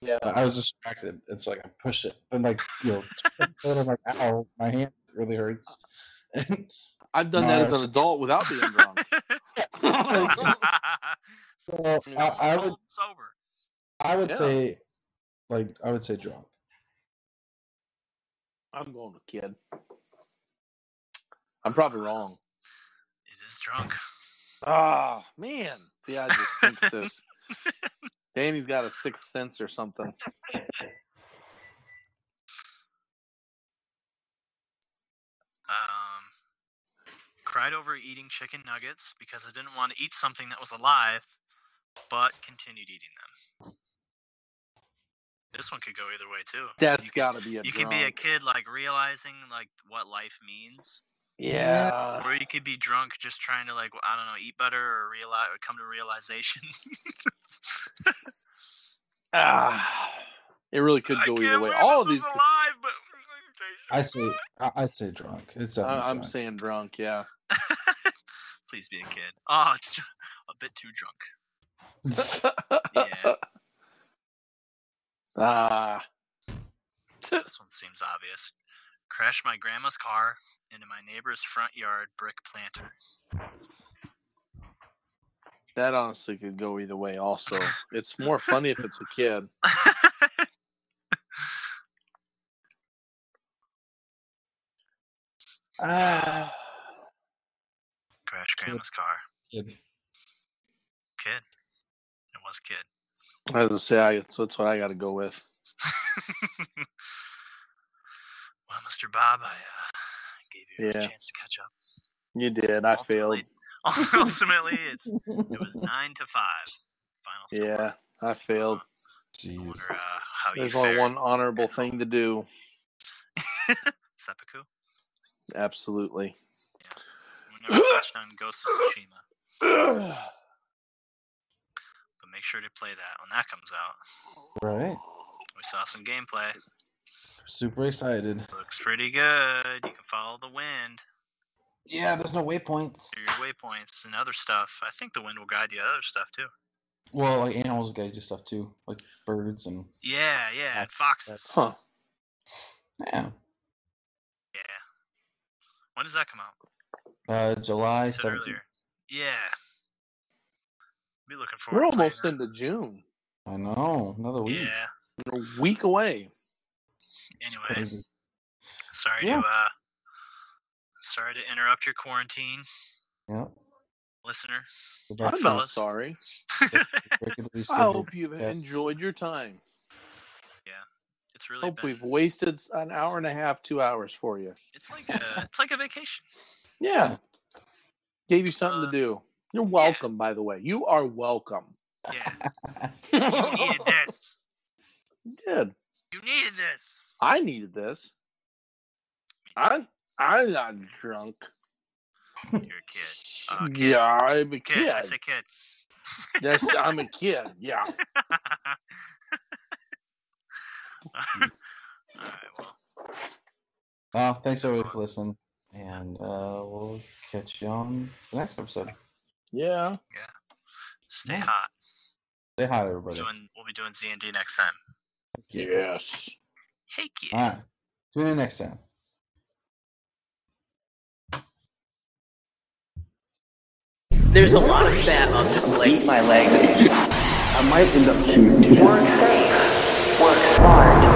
yeah But I was distracted, and so like I pushed it, and like you know, I'm like, ow, my hand really hurts. i've done No, that as an adult without being drunk so Stone I, I would, sober. I would Yeah. say, like, I would say drunk. i'm going with kid i'm probably wrong It is drunk. oh man See, I just think this. Danny's got a sixth sense or something. Um, cried over eating chicken nuggets because I didn't want to eat something that was alive, but continued eating them. This one could go either way too. That's got to be a. you drunk. could be a kid like realizing like what life means, Yeah. or you could be drunk just trying to like I don't know eat better or realize or come to realization. Ah, it really could I go can't either way. believe All of these. could- alive, but I say I, I say drunk. It's definitely I, I'm drunk. saying drunk. Yeah. Please be a kid. Oh, it's ju- a bit too drunk. Yeah. Ah. This one seems obvious. Crashed my grandma's car into my neighbor's front yard brick planter. That honestly could go either way. Also, it's more funny if it's a kid. Ah. Crash grandma's car. Kid. Kid. It was kid. As I say, I, that's, that's what I got to go with. well, Mr. Bob, I uh, gave you Yeah. a chance to catch up. You did. I failed. Ultimately- Ultimately, it's it was nine to five. Final score. Yeah, I failed. I Jeez. wonder uh, how There's you only fared. one honorable thing to do. Seppuku. Absolutely. We never touched on Ghost of Tsushima, but make sure to play that when that comes out. Right. We saw some gameplay. Super excited. Looks pretty good. You can follow the wind Yeah, there's no waypoints. through your waypoints and other stuff. I think the wind will guide you to other stuff too. Well, like animals guide you stuff too, like birds and Yeah, yeah, and foxes. Huh. yeah. Yeah. When does that come out? Uh, July You seventeenth. earlier. Yeah. Be looking forward. We're almost into June. I know, another week. Yeah. We're a week away. Anyway, sorry Yeah. to uh, sorry to interrupt your quarantine, Yeah. listener. I'm not fellas. sorry. I hope you've podcasts. enjoyed your time. Yeah, it's really Hope been, we've wasted an hour and a half, two hours for you. it's like a it's like a vacation. Yeah. Gave you something Uh, to do. You're welcome, by the way. You are welcome. Yeah. You needed this. You did. You needed this. I needed this. I I'm not drunk. You're a kid. Uh, kid. Yeah, I'm a Kid. kid. I said kid. That's, I'm a kid. Yeah. All right. Well, Well, thanks everybody for listening, and uh, we'll catch you on the next episode. Yeah. Yeah. Stay Yeah. hot. Stay hot, everybody. Doing, we'll be doing Z and D next time. Yes. Hey, kid. All right. Tune in next time. There's a lot of fat on this leg. My leg. I might end up choosing. Work safe. Work smart.